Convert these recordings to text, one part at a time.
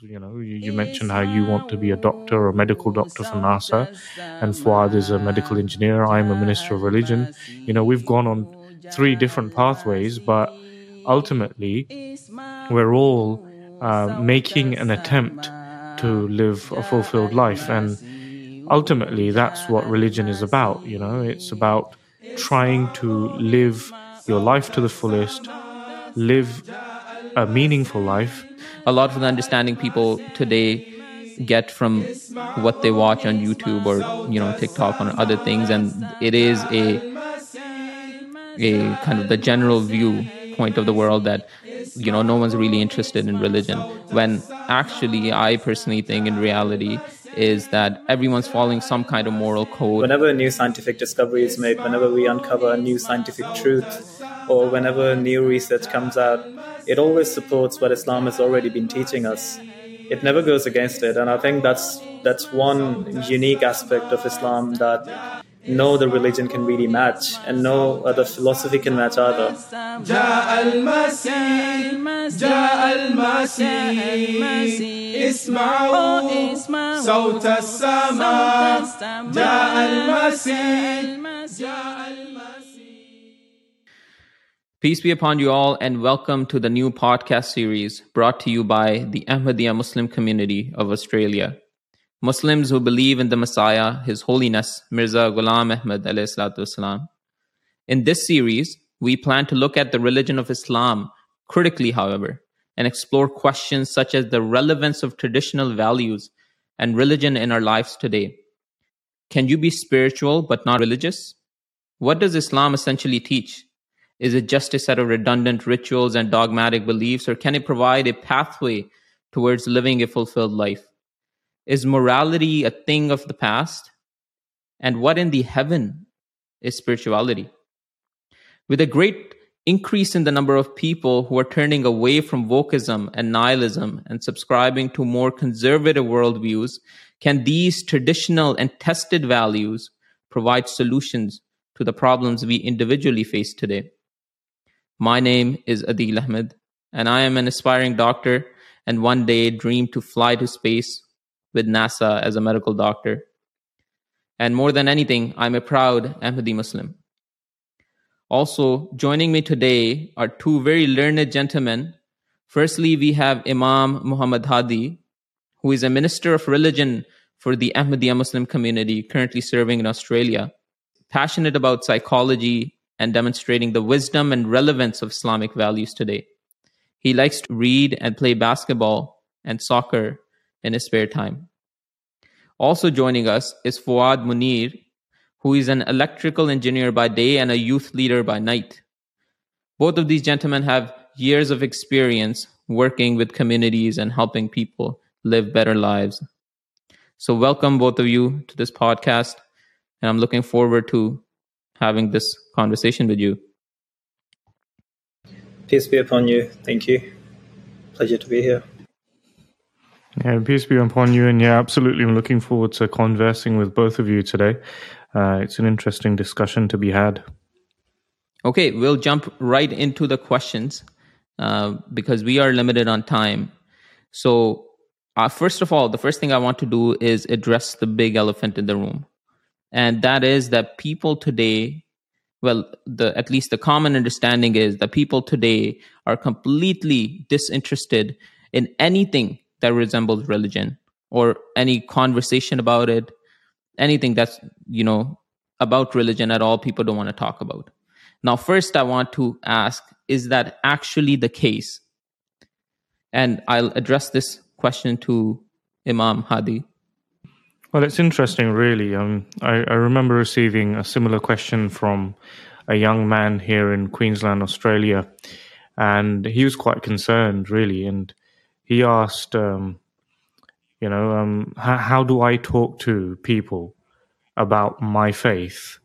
You know, you, you mentioned how you want to be a doctor or a medical doctor for NASA, and Fuad is a medical engineer. I'm a minister of religion. You know, we've gone on three different pathways, but ultimately, we're all uh, making an attempt to live a fulfilled life. And ultimately, that's what religion is about. You know, it's about trying to live your life to the fullest, live a meaningful life. A lot of the understanding people today get from what they watch on YouTube or you know TikTok or other things, and it is a a kind of the general view point of the world that you know no one's really interested in religion when actually i personally think in reality is that everyone's following some kind of moral code whenever a new scientific discovery is made whenever we uncover a new scientific truth or whenever new research comes out it always supports what islam has already been teaching us. It never goes against it. And i think that's that's one unique aspect of islam that no other religion can really match and no other philosophy can match either Peace be upon you all, and welcome to the new podcast series brought to you by the Ahmadiyya Muslim community of Australia. Muslims who believe in the Messiah, His Holiness Mirza Ghulam Ahmad. والسلام. In this series, we plan to look at the religion of Islam critically, however, and explore questions such as the relevance of traditional values and religion in our lives today. Can you be spiritual but not religious? What does Islam essentially teach? Is it just a set of redundant rituals and dogmatic beliefs, or can it provide a pathway towards living a fulfilled life? Is morality a thing of the past? And what in the heaven is spirituality? With a great increase in the number of people who are turning away from wokeism and nihilism and subscribing to more conservative worldviews, can these traditional and tested values provide solutions to the problems we individually face today? My name is Adil Ahmed, and I am an aspiring doctor and one day dream to fly to space with NASA as a medical doctor. And more than anything, I'm a proud Ahmadi Muslim. Also, joining me today are two very learned gentlemen. Firstly, we have Imam Muhammad Hadi, who is a minister of religion for the Ahmadiyya Muslim community currently serving in Australia, passionate about psychology and demonstrating the wisdom and relevance of Islamic values today. He likes to read and play basketball and soccer in his spare time. Also joining us is Fuad Munir, who is an electrical engineer by day and a youth leader by night. Both of these gentlemen have years of experience working with communities and helping people live better lives. So, welcome both of you to this podcast, and I'm looking forward to having this conversation with you. Peace be upon you. Thank you. Pleasure to be here. Yeah, peace be upon you. And yeah, absolutely. I'm looking forward to conversing with both of you today. Uh, it's an interesting discussion to be had. Okay, we'll jump right into the questions uh, because we are limited on time. So, uh, first of all, the first thing I want to do is address the big elephant in the room. And that is that people today, well, the at least the common understanding is that people today are completely disinterested in anything that resembles religion or any conversation about it anything that's you know about religion at all people don't want to talk about. Now first i want to ask is that actually the case? And i'll address this question to imam hadi well it's interesting really um, I, I remember receiving a similar question from a young man here in queensland australia and he was quite concerned really and he asked, um, you know, um, how, how do I talk to people about my faith?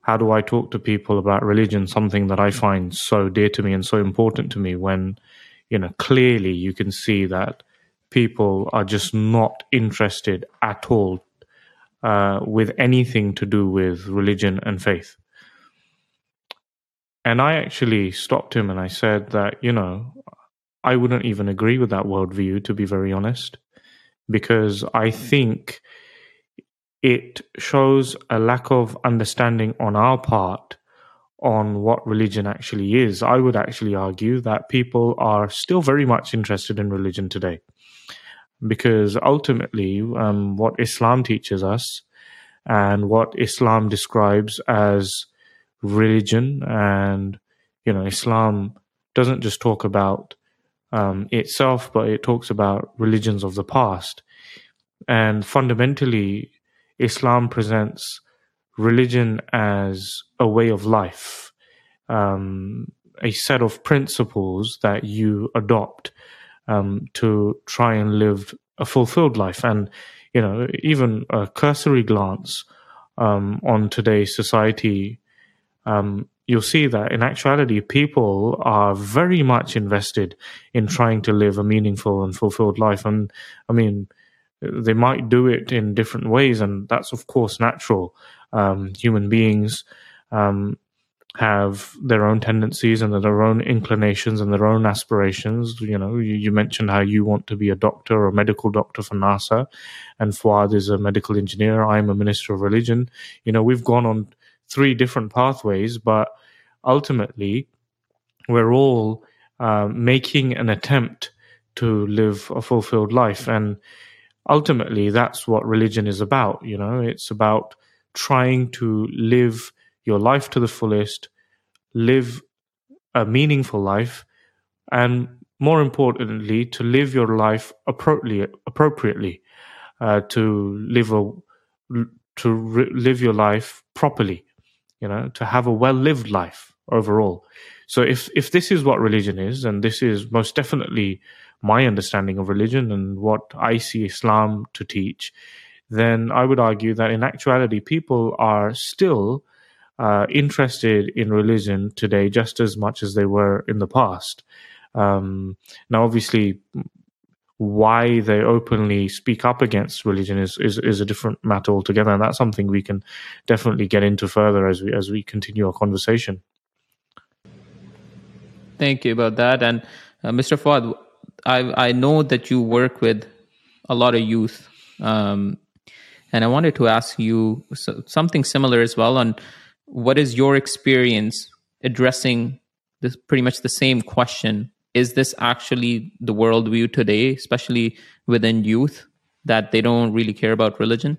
How do I talk to people about religion, something that I find so dear to me and so important to me when, you know, clearly you can see that people are just not interested at all uh, with anything to do with religion and faith. And I actually stopped him and I said that, you know, I wouldn't even agree with that worldview, to be very honest, because I think it shows a lack of understanding on our part on what religion actually is. I would actually argue that people are still very much interested in religion today because ultimately, um, what Islam teaches us and what Islam describes as religion, and you know, Islam doesn't just talk about um, itself, but it talks about religions of the past. And fundamentally, Islam presents religion as a way of life, um, a set of principles that you adopt um, to try and live a fulfilled life. And, you know, even a cursory glance um, on today's society, um, you'll see that in actuality, people are very much invested in trying to live a meaningful and fulfilled life. And I mean, they might do it in different ways, and that's of course natural. Um, human beings um, have their own tendencies and their own inclinations and their own aspirations. You know, you, you, mentioned how you want to be a doctor or a medical doctor for NASA, and Fuad is a medical engineer. I'm a minister of religion. You know, we've gone on three different pathways, but ultimately, we're all uh, making an attempt to live a fulfilled life. And ultimately, that's what religion is about. You know, it's about trying to live your life to the fullest, live a meaningful life, and more importantly, to live your life appropriately. appropriately uh, to live a to re- live your life properly, you know, to have a well lived life overall. So if if this is what religion is, and this is most definitely my understanding of religion and what I see Islam to teach, then I would argue that in actuality, people are still uh, interested in religion today just as much as they were in the past. Um, now, obviously, why they openly speak up against religion is, is is a different matter altogether, and that's something we can definitely get into further as we as we continue our conversation. Thank you about that, and uh, Mr. Fuad, I I know that you work with a lot of youth, um, and I wanted to ask you something similar as well on what is your experience addressing this pretty much the same question? Is this actually the worldview today especially within youth that they don't really care about religion?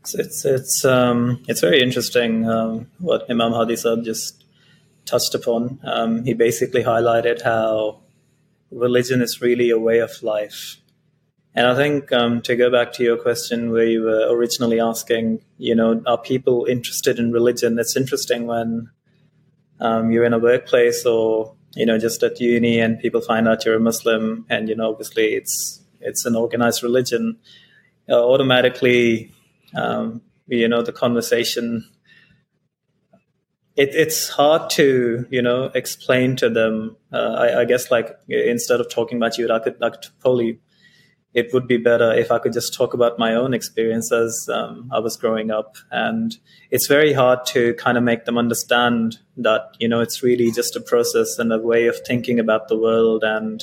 It's it's it's, um, it's very interesting um, what imam hadi said just touched upon. Um, he basically highlighted how religion is really a way of life and I think um, to go back to your question where you were originally asking, you know, are people interested in religion? It's interesting when um, you're in a workplace or you know just at uni and people find out you're a Muslim, and you know obviously it's it's an organized religion. Uh, automatically, um, you know, the conversation. It, it's hard to you know explain to them. Uh, I, I, guess like instead of talking about you, I could I could probably it would be better if I could just talk about my own experience as um, I was growing up. And it's very hard to kind of make them understand that, you know, it's really just a process and a way of thinking about the world. And,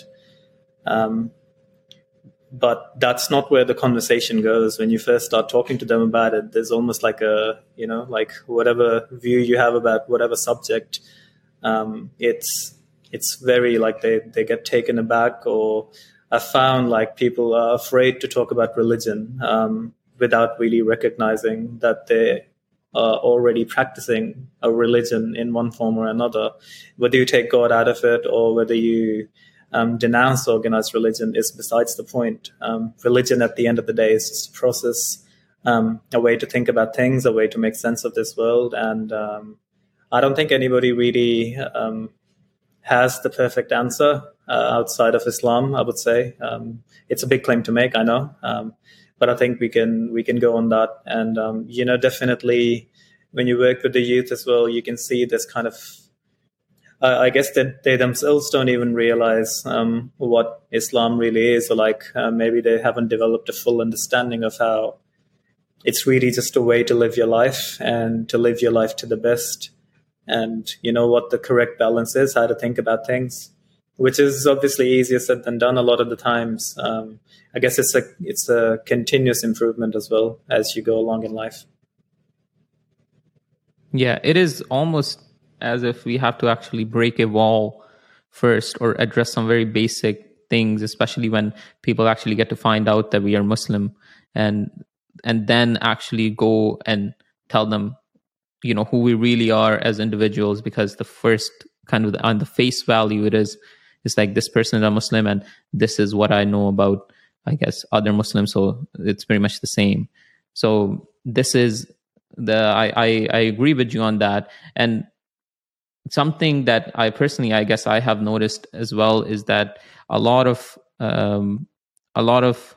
um, but that's not where the conversation goes. When you first start talking to them about it, there's almost like a, you know, like whatever view you have about whatever subject, um, it's, it's very like they, they get taken aback or, I found like people are afraid to talk about religion um, without really recognizing that they are already practicing a religion in one form or another. Whether you take God out of it or whether you um, denounce organized religion is besides the point. Um, religion, at the end of the day, is just a process, um, a way to think about things, a way to make sense of this world. And um, I don't think anybody really um, has the perfect answer uh, outside of Islam. I would say um, it's a big claim to make. I know, um, but I think we can we can go on that. And um, you know, definitely when you work with the youth as well, you can see this kind of. Uh, I guess that they themselves don't even realize um, what Islam really is, or like uh, maybe they haven't developed a full understanding of how it's really just a way to live your life and to live your life to the best and you know what the correct balance is how to think about things which is obviously easier said than done a lot of the times. Um, I guess it's a it's a continuous improvement as well as you go along in life. Yeah, it is almost as if we have to actually break a wall first or address some very basic things, especially when people actually get to find out that we are Muslim and and then actually go and tell them you know who we really are as individuals because the first kind of on the face value it is it's like this person is a muslim and this is what i know about i guess other muslims. So it's pretty much the same. So this is the i i, I agree with you on that. And something that i personally i guess i have noticed as well is that a lot of um, a lot of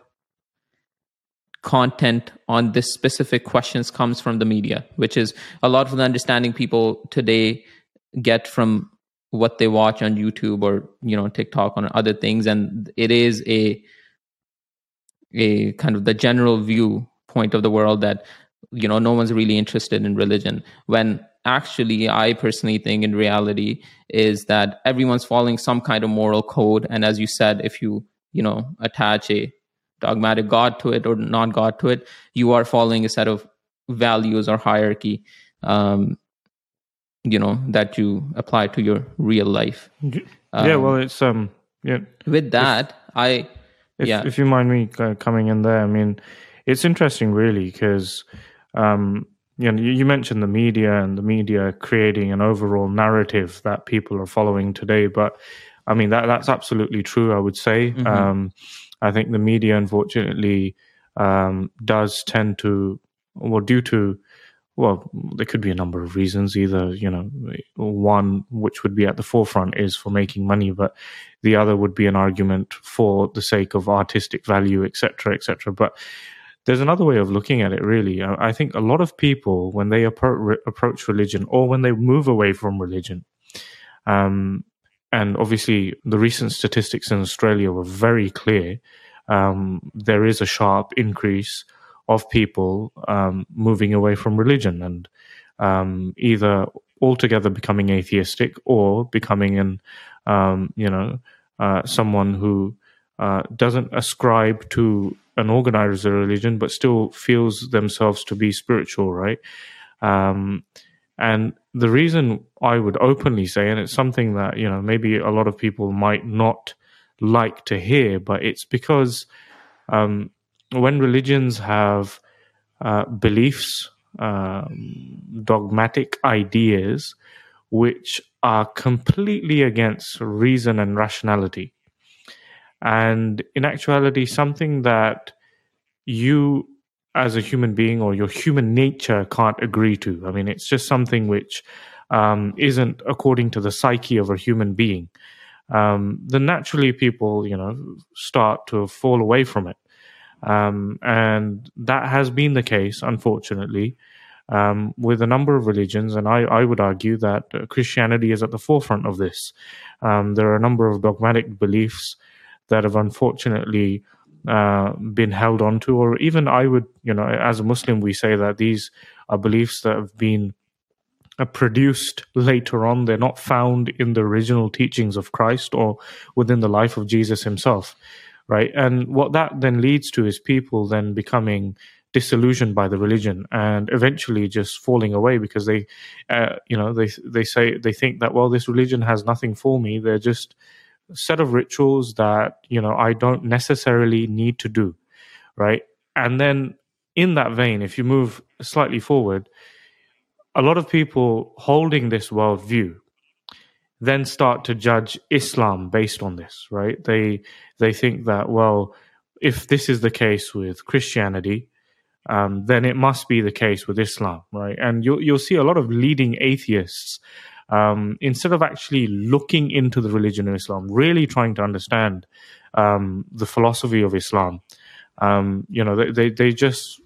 content on this specific questions comes from the media which is a lot of the understanding people today get from what they watch on youtube or you know tiktok or other things. And it is a a kind of the general view point of the world that you know no one's really interested in religion. When actually i personally think in reality is that everyone's following some kind of moral code. And as you said if you you know attach a dogmatic god to it or not god to it you are following a set of values or hierarchy um you know that you apply to your real life. Um, yeah well it's um yeah. with that if, i if, yeah. if you mind me coming in there i mean it's interesting really because um you know you mentioned the media and the media creating an overall narrative that people are following today but i mean that that's absolutely true i would say. Mm-hmm. um I think the media, unfortunately, um, does tend to, well, due to, well, there could be a number of reasons. Either, you know, one which would be at the forefront is for making money, but the other would be an argument for the sake of artistic value, etc., etc. But there's another way of looking at it, really. I think a lot of people, when they appro- approach religion or when they move away from religion, um, and obviously the recent statistics in Australia were very clear. Um, there is a sharp increase of people um, moving away from religion and um, either altogether becoming atheistic or becoming an um, you know uh, someone who uh, doesn't ascribe to an organized religion but still feels themselves to be spiritual right um, and the reason I would openly say, and it's something that, you know, maybe a lot of people might not like to hear, but it's because um, when religions have uh, beliefs, um, dogmatic ideas, which are completely against reason and rationality, and in actuality, something that you as a human being or your human nature can't agree to. I mean, it's just something which um, isn't according to the psyche of a human being. Um, then naturally people, you know, start to fall away from it. Um, and that has been the case, unfortunately, um, with a number of religions. And I, I would argue that uh, Christianity is at the forefront of this. Um, there are a number of dogmatic beliefs that have unfortunately uh, been held onto, or even I would, you know, as a Muslim, we say that these are beliefs that have been uh, produced later on. They're not found in the original teachings of Christ or within the life of Jesus himself, right? And what that then leads to is people then becoming disillusioned by the religion and eventually just falling away because they, uh, you know, they they say they think that well, this religion has nothing for me. They're just set of rituals that you know I don't necessarily need to do, right? And then in that vein, if you move slightly forward, a lot of people holding this worldview then start to judge Islam based on this, right? They they think that well, if this is the case with Christianity, um, then it must be the case with Islam, right? And you'll you'll see a lot of leading atheists um, instead of actually looking into the religion of Islam, really trying to understand um, the philosophy of Islam, um, you know, they, they, they just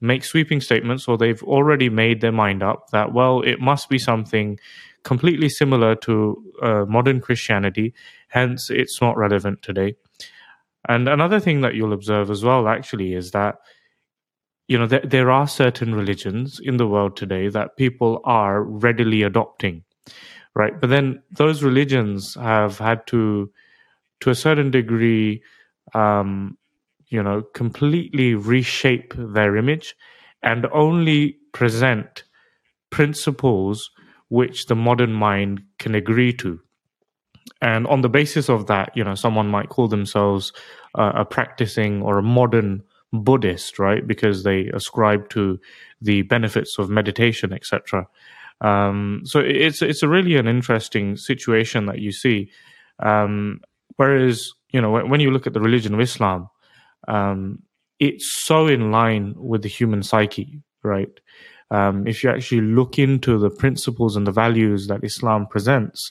make sweeping statements or they've already made their mind up that, well, it must be something completely similar to uh, modern Christianity, hence it's not relevant today. And another thing that you'll observe as well, actually, is that you know there, there are certain religions in the world today that people are readily adopting right? But then those religions have had to, to a certain degree, um, you know, completely reshape their image and only present principles which the modern mind can agree to. And on the basis of that, you know, someone might call themselves uh, a practicing or a modern Buddhist, right? Because they ascribe to the benefits of meditation, etc. Um, so it's it's a really an interesting situation that you see. Um, whereas you know when you look at the religion of Islam, um, it's so in line with the human psyche, right? Um, if you actually look into the principles and the values that Islam presents,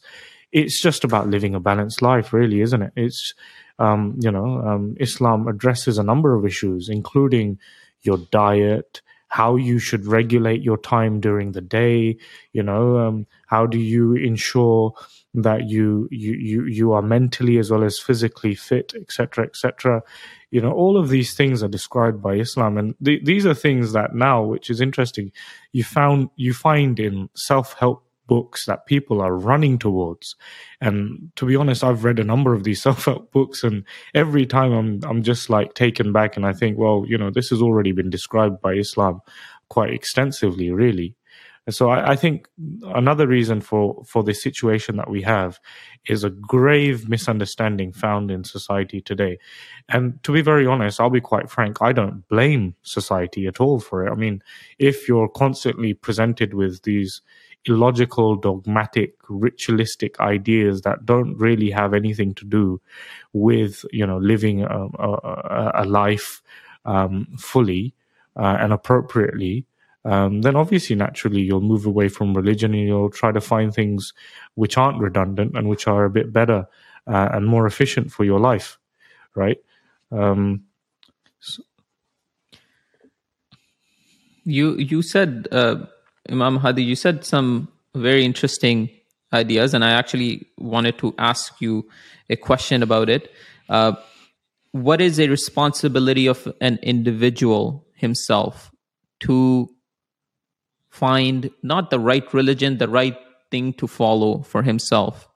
it's just about living a balanced life, really, isn't it? It's um, you know, um, Islam addresses a number of issues, including your diet, how you should regulate your time during the day. You know, um, how do you ensure that you you you you are mentally as well as physically fit, etc., etc. You know, all of these things are described by Islam, and th- these are things that now, which is interesting, you found you find in self help books that people are running towards. And to be honest, I've read a number of these self-help books and every time I'm I'm just like taken back and I think, well, you know, this has already been described by Islam quite extensively, really. And so I, I think another reason for, for the situation that we have is a grave misunderstanding found in society today. And to be very honest, I'll be quite frank, I don't blame society at all for it. I mean, if you're constantly presented with these illogical, dogmatic, ritualistic ideas that don't really have anything to do with you know living a, a, a life um, fully uh, and appropriately. Um, then obviously naturally you'll move away from religion and you'll try to find things which aren't redundant and which are a bit better uh, and more efficient for your life right um, so. you you said uh, Imam Hadi, you said some very interesting ideas, and I actually wanted to ask you a question about it. Uh, what is a responsibility of an individual himself to find not the right religion, the right thing to follow for himself?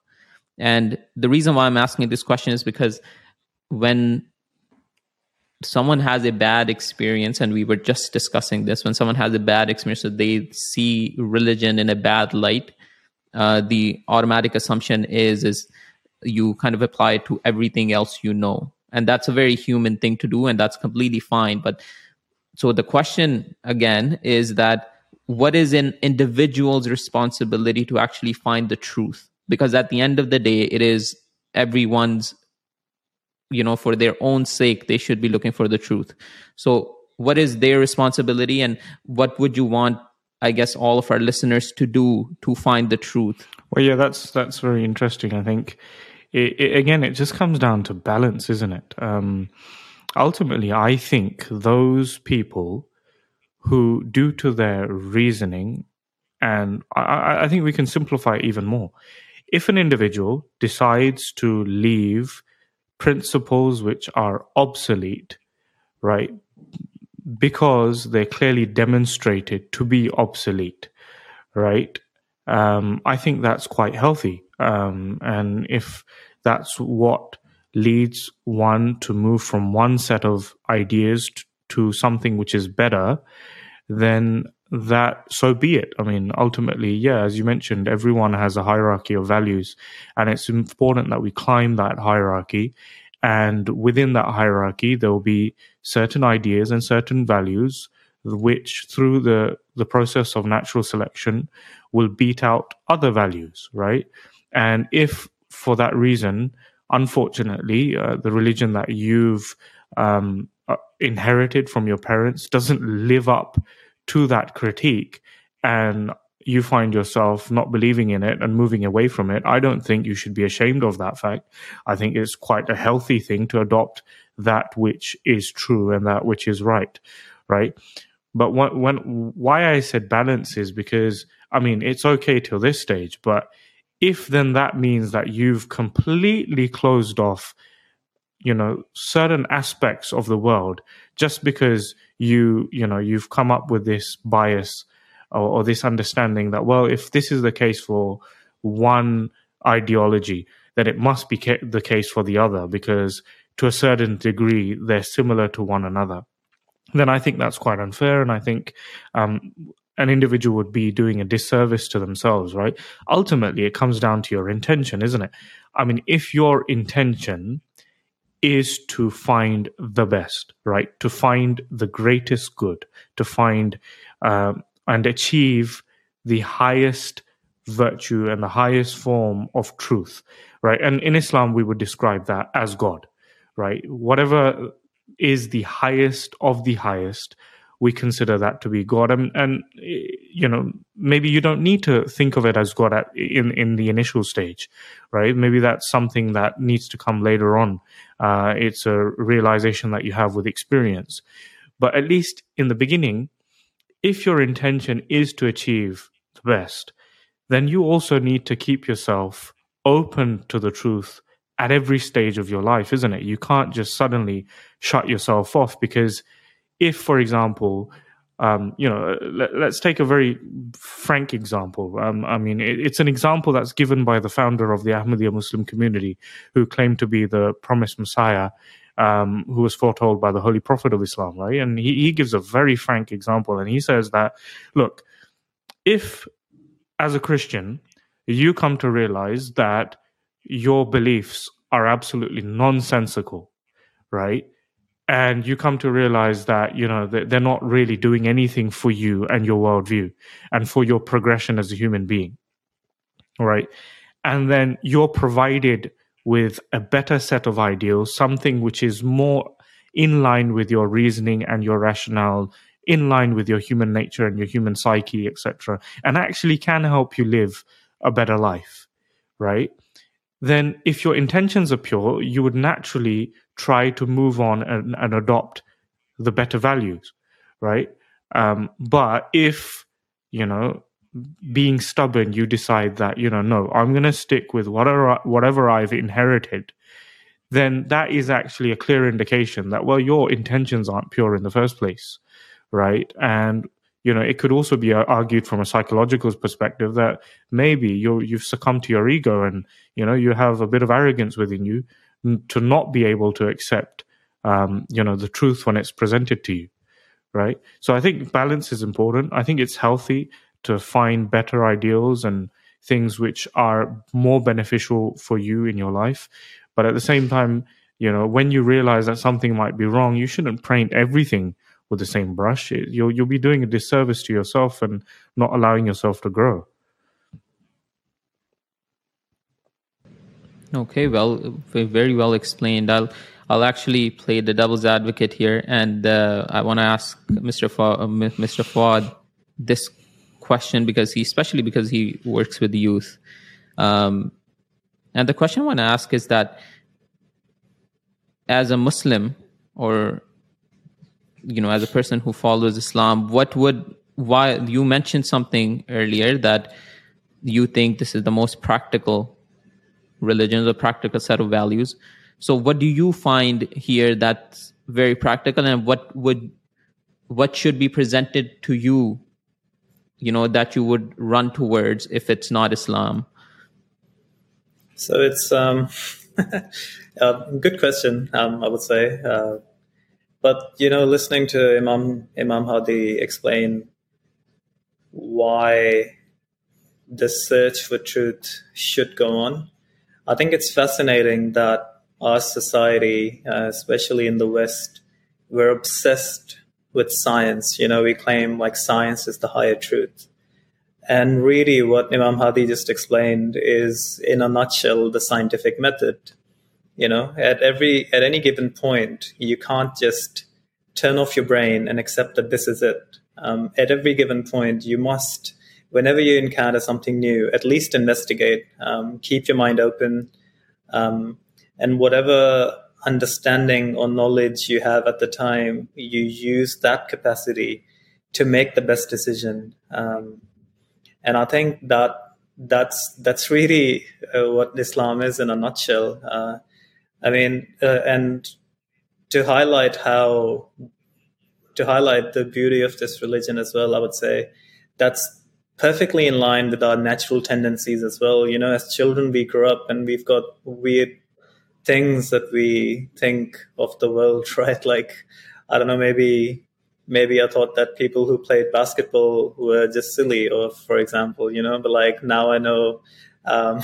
And the reason why I'm asking this question is because when someone has a bad experience and we were just discussing this when someone has a bad experience so they see religion in a bad light uh, the automatic assumption is is you kind of apply it to everything else you know. And that's a very human thing to do and that's completely fine. But so the question again is that what is an individual's responsibility to actually find the truth? Because at the end of the day it is everyone's you know for their own sake they should be looking for the truth. So what is their responsibility and what would you want i guess all of our listeners to do to find the truth? Well yeah that's that's very interesting i think. It, it, again it just comes down to balance isn't it? Um, ultimately i think those people who due to their reasoning and I, I think we can simplify even more. If an individual decides to leave principles which are obsolete, right? Because they're clearly demonstrated to be obsolete, right? Um, I think that's quite healthy. Um, and if that's what leads one to move from one set of ideas to, to something which is better, then that so be it. I mean, ultimately, yeah, as you mentioned, everyone has a hierarchy of values, and it's important that we climb that hierarchy. And within that hierarchy, there will be certain ideas and certain values which, through the, the process of natural selection, will beat out other values, right? And if for that reason, unfortunately, uh, the religion that you've um, uh, inherited from your parents doesn't live up to that critique and you find yourself not believing in it and moving away from it, I don't think you should be ashamed of that fact. I think it's quite a healthy thing to adopt that which is true and that which is right, right? But when, when why I said balance is because I mean it's okay till this stage, but if then that means that you've completely closed off you know certain aspects of the world just because you you know you've come up with this bias or, or, this understanding that well if this is the case for one ideology, then it must be ca- the case for the other because to a certain degree they're similar to one another. Then I think that's quite unfair, and I think um, an individual would be doing a disservice to themselves, right? Ultimately, it comes down to your intention, isn't it? I mean, if your intention is to find the best, right? To find the greatest good, to find uh, and achieve the highest virtue and the highest form of truth, right? And in Islam, we would describe that as God, right? Whatever is the highest of the highest, we consider that to be God. And, and you know, maybe you don't need to think of it as God at, in in the initial stage, right? Maybe that's something that needs to come later on. Uh, it's a realization that you have with experience. But at least in the beginning, if your intention is to achieve the best, then you also need to keep yourself open to the truth at every stage of your life, isn't it? You can't just suddenly shut yourself off because if, for example, um, you know, let, us take a very frank example. Um, I mean, it, it's an example that's given by the founder of the Ahmadiyya Muslim community, who claimed to be the promised Messiah, um, who was foretold by the Holy Prophet of Islam, right? And he, he gives a very frank example, and he says that, look, if as a Christian you come to realize that your beliefs are absolutely nonsensical, right? And you come to realize that you know they're not really doing anything for you and your worldview and for your progression as a human being right? And then you're provided with a better set of ideals something which is more in line with your reasoning and your rationale in line with your human nature and your human psyche etc and actually can help you live a better life right? Then if your intentions are pure you would naturally try to move on and, and adopt the better values, right? Um, but if you know being stubborn, you decide that you know no, I'm going to stick with whatever whatever I've inherited. Then that is actually a clear indication that well, your intentions aren't pure in the first place, right? And you know it could also be argued from a psychological perspective that maybe you you've succumbed to your ego and you know you have a bit of arrogance within you to not be able to accept um, you know the truth when it's presented to you right? So i think balance is important. I think it's healthy to find better ideals and things which are more beneficial for you in your life. But at the same time you know when you realize that something might be wrong you shouldn't paint everything with the same brush. You'll you'll be doing a disservice to yourself and not allowing yourself to grow Okay, well, very well explained. I'll I'll actually play the devil's advocate here, and uh, I want to ask Mr. Fa- uh, Mr. Fuad this question because he, especially because he works with the youth, um, and the question I want to ask is that as a Muslim or you know as a person who follows Islam, what would why you mentioned something earlier that you think this is the most practical religions or practical set of values. So, what do you find here that's very practical, and what would what should be presented to you, you know, that you would run towards if it's not Islam? So it's um, a good question, um, I would say. Uh, but you know, listening to Imam Imam Hadi explain why the search for truth should go on I think it's fascinating that our society, uh, especially in the West, we're obsessed with science. You know, we claim like science is the higher truth. And really, what Imam Hadi just explained is, in a nutshell, the scientific method. You know, at every at any given point, you can't just turn off your brain and accept that this is it. Um, at every given point, you must whenever you encounter something new, at least investigate, um, keep your mind open, um, and whatever understanding or knowledge you have at the time, you use that capacity to make the best decision. Um, and I think that that's that's really uh, what Islam is in a nutshell. Uh, I mean, uh, and to highlight how to highlight the beauty of this religion as well, I would say that's perfectly in line with our natural tendencies as well. You know, as children, we grow up and we've got weird things that we think of the world, right? Like, I don't know, maybe maybe I thought that people who played basketball were just silly, or for example, you know, but like now I know, um,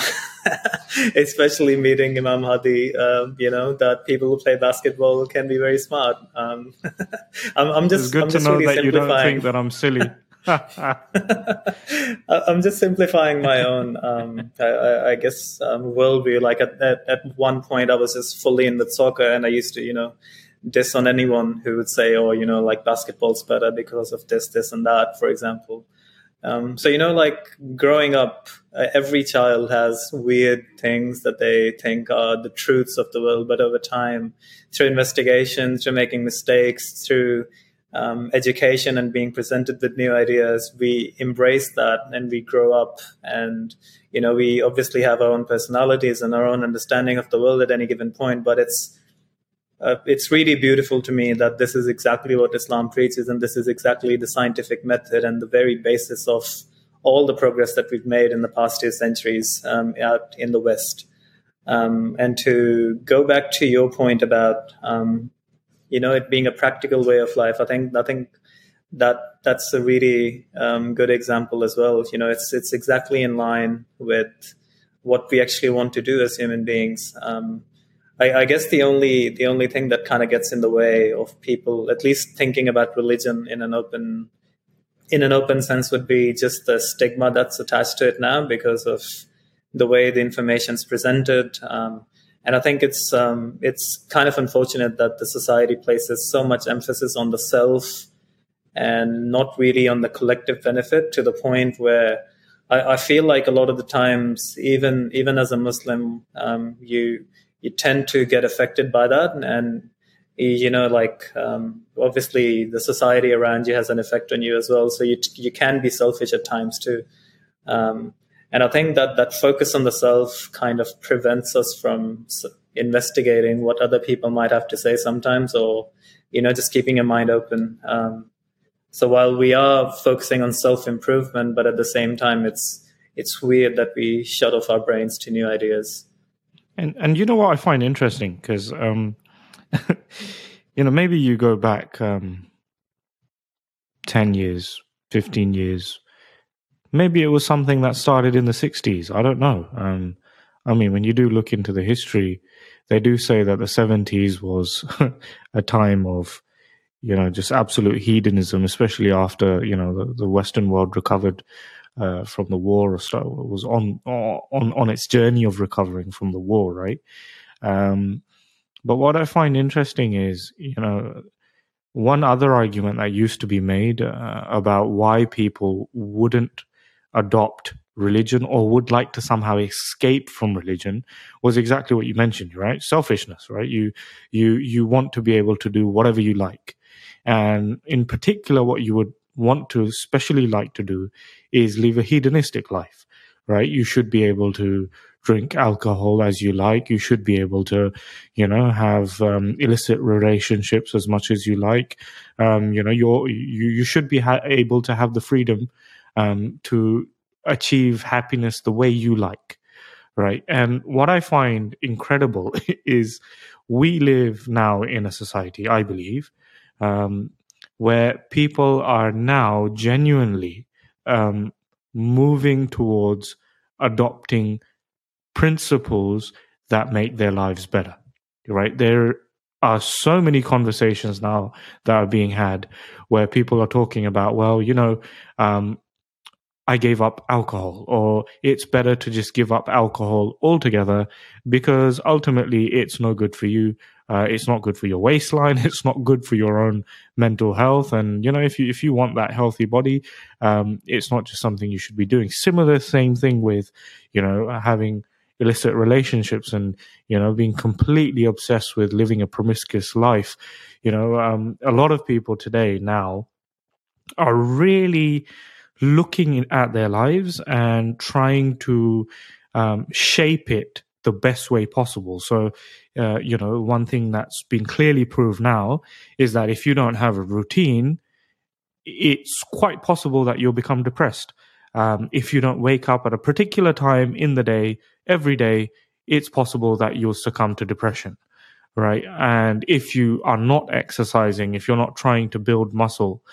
especially meeting Imam Hadi, um, you know, that people who play basketball can be very smart. Um, I'm, I'm, just, it's good I'm to just know really that you don't think that I'm silly. I'm just simplifying my own, um, I, I, guess, um, worldview. Like at, at, at one point, I was just fully in the soccer, and I used to, you know, diss on anyone who would say, "Oh, you know, like basketball's better because of this, this, and that," for example. Um, so you know, like growing up, uh, every child has weird things that they think are the truths of the world, but over time, through investigation, through making mistakes, through um, education and being presented with new ideas, we embrace that and we grow up. And you know, we obviously have our own personalities and our own understanding of the world at any given point, but it's uh, it's really beautiful to me that this is exactly what Islam preaches, and this is exactly the scientific method and the very basis of all the progress that we've made in the past two centuries um, out in the West. Um, and to go back to your point about, um, you know, it being a practical way of life, I think I think that that's a really um, good example as well. You know, it's it's exactly in line with what we actually want to do as human beings. Um, I, I guess the only the only thing that kind of gets in the way of people at least thinking about religion in an open in an open sense would be just the stigma that's attached to it now because of the way the information is presented. Um, and I think it's um, it's kind of unfortunate that the society places so much emphasis on the self and not really on the collective benefit to the point where I, I feel like a lot of the times, even even as a Muslim, um, you you tend to get affected by that. And you know like um, obviously the society around you has an effect on you as well. So you you can be selfish at times too. Um, and i think that that focus on the self kind of prevents us from investigating what other people might have to say sometimes or you know just keeping your mind open. Um, so while we are focusing on self improvement but at the same time it's it's weird that we shut off our brains to new ideas. And and you know what I find interesting? Because um, you know maybe you go back um, ten years, fifteen years, maybe it was something that started in the '60s. I don't know. Um, I mean, when you do look into the history, they do say that the '70s was a time of you know just absolute hedonism, especially after you know the, the Western world recovered uh, from the war or so it was on on on its journey of recovering from the war, right? Um, but what I find interesting is, you know, one other argument that used to be made uh, about why people wouldn't adopt religion or would like to somehow escape from religion was exactly what you mentioned right selfishness right you you you want to be able to do whatever you like and in particular what you would want to especially like to do is live a hedonistic life, right? You should be able to drink alcohol as you like. You should be able to, you know, have um, illicit relationships as much as you like. Um, you know, you're, you you should be ha- able to have the freedom um, to achieve happiness the way you like, right? And what I find incredible is we live now in a society, I believe, um, where people are now genuinely um, moving towards adopting principles that make their lives better. Right? There are so many conversations now that are being had where people are talking about, well, you know, um, I gave up alcohol, or it's better to just give up alcohol altogether because ultimately it's no good for you. Uh, it's not good for your waistline. It's not good for your own mental health. And you know, if you if you want that healthy body, um, it's not just something you should be doing. Similar, same thing with you know having illicit relationships and you know being completely obsessed with living a promiscuous life. You know, um, a lot of people today now are really looking at their lives and trying to um, shape it the best way possible. So, uh, you know, one thing that's been clearly proved now is that if you don't have a routine, it's quite possible that you'll become depressed. um, if you don't wake up at a particular time in the day, every day, it's possible that you'll succumb to depression, right? And if you are not exercising, if you're not trying to build muscle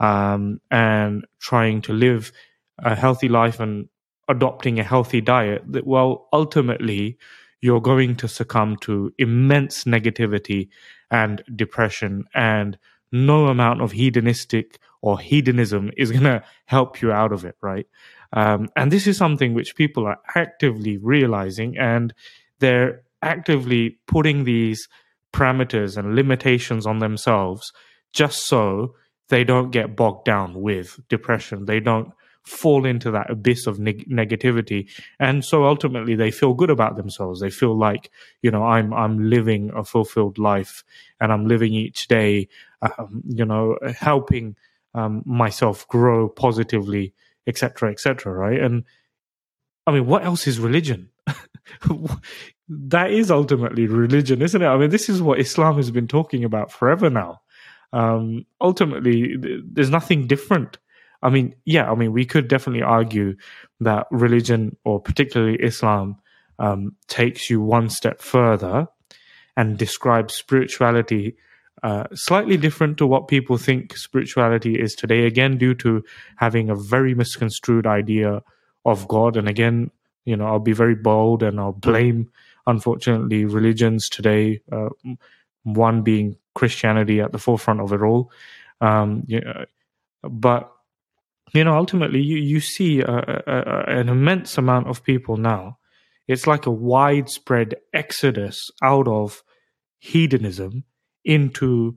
um, and trying to live a healthy life and adopting a healthy diet, that well, ultimately, you're going to succumb to immense negativity and depression and no amount of hedonistic or hedonism is going to help you out of it, right? Um, and this is something which people are actively realizing and they're actively putting these parameters and limitations on themselves just so they don't get bogged down with depression. They don't fall into that abyss of neg- negativity. And so ultimately they feel good about themselves. They feel like you know i'm i'm living a fulfilled life and i'm living each day um, you know helping um, myself grow positively etc etc right? And i mean what else is religion? That is ultimately religion isn't it? I mean this is what islam has been talking about forever now um, ultimately there's nothing different I mean, yeah, I mean, we could definitely argue that religion, or particularly Islam, um, takes you one step further and describes spirituality uh, slightly different to what people think spirituality is today. Again, due to having a very misconstrued idea of God. And again, you know, I'll be very bold and I'll blame, unfortunately, religions today. Uh, one being Christianity at the forefront of it all. Um, yeah, but you know, ultimately, you, you see a, a, an immense amount of people now. It's like a widespread exodus out of hedonism into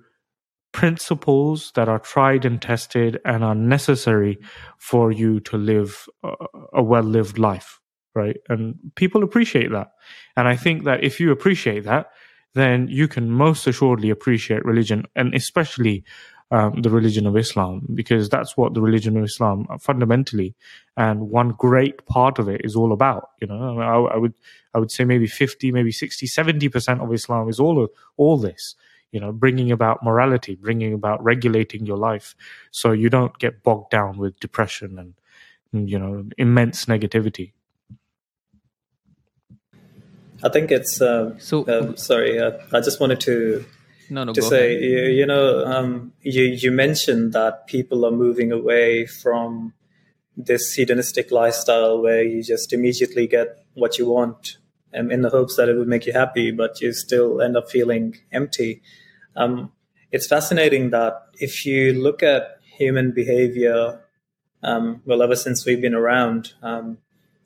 principles that are tried and tested and are necessary for you to live a, a well lived life, right? And people appreciate that. And I think that if you appreciate that, then you can most assuredly appreciate religion and especially um, the religion of Islam because that's what the religion of Islam uh, fundamentally and one great part of it is all about. You know, I, I would I would say maybe 50, maybe 60, 70 percent of Islam is all of, all this. You know, bringing about morality, bringing about regulating your life, so you don't get bogged down with depression and you know immense negativity. I think it's uh, so. Uh, sorry, uh, I just wanted to no, no, to say, you, you, know, um, you you mentioned that people are moving away from this hedonistic lifestyle where you just immediately get what you want, um, in the hopes that it will make you happy, but you still end up feeling empty. Um, it's fascinating that if you look at human behavior, um, well, ever since we've been around, um,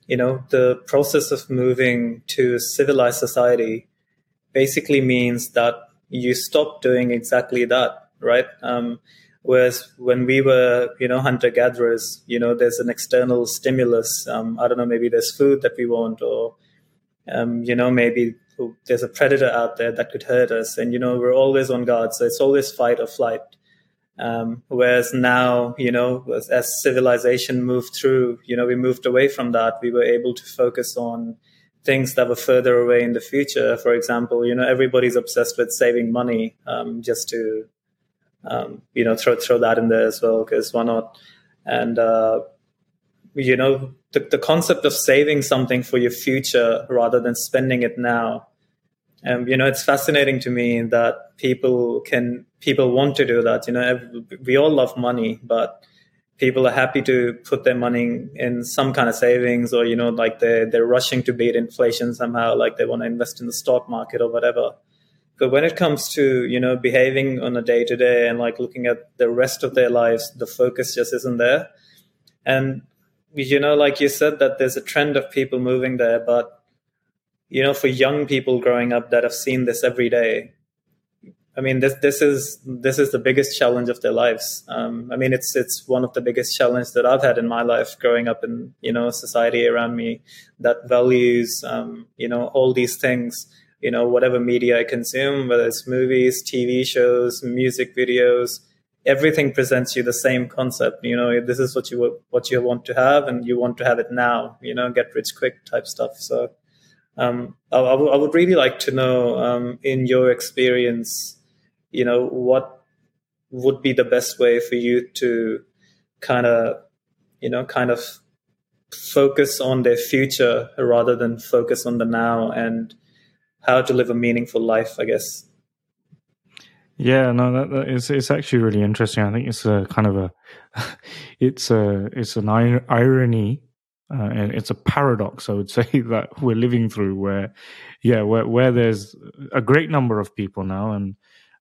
you know, the process of moving to a civilized society basically means that you stop doing exactly that, right? Um, whereas when we were, you know, hunter gatherers, you know, there's an external stimulus. Um, I don't know, maybe there's food that we want, or um, you know, maybe there's a predator out there that could hurt us, and you know, we're always on guard. So it's always fight or flight. Um, whereas now, you know, as, as, civilization moved through, you know, we moved away from that. We were able to focus on things that were further away in the future. For example, you know, everybody's obsessed with saving money, um, just to, um, you know, throw throw that in there as well, because why not? And uh, you know, the, the concept of saving something for your future rather than spending it now. Um, you know, it's fascinating to me that people can people want to do that. You know, we all love money, but people are happy to put their money in some kind of savings or you know like they're, they're rushing to beat inflation somehow like they want to invest in the stock market or whatever but when it comes to you know behaving on a day to day and like looking at the rest of their lives the focus just isn't there and you know like you said that there's a trend of people moving there but you know for young people growing up that have seen this every day I mean, this this is this is the biggest challenge of their lives. Um, I mean, it's it's one of the biggest challenges that I've had in my life, growing up in you know society around me that values um, you know all these things. You know, whatever media I consume, whether it's movies, TV shows, music videos, everything presents you the same concept. You know, this is what you what you want to have, and you want to have it now. You know, get rich quick type stuff. So. Um, would really like to know, um, in your experience, you know what would be the best way for you to kind of you know kind of focus on their future rather than focus on the now and how to live a meaningful life, I guess. Yeah, no, that, that is it's actually really interesting. I think it's a kind of a it's a it's an irony uh, and it's a paradox. I would say that we're living through where, yeah, where where there's a great number of people now and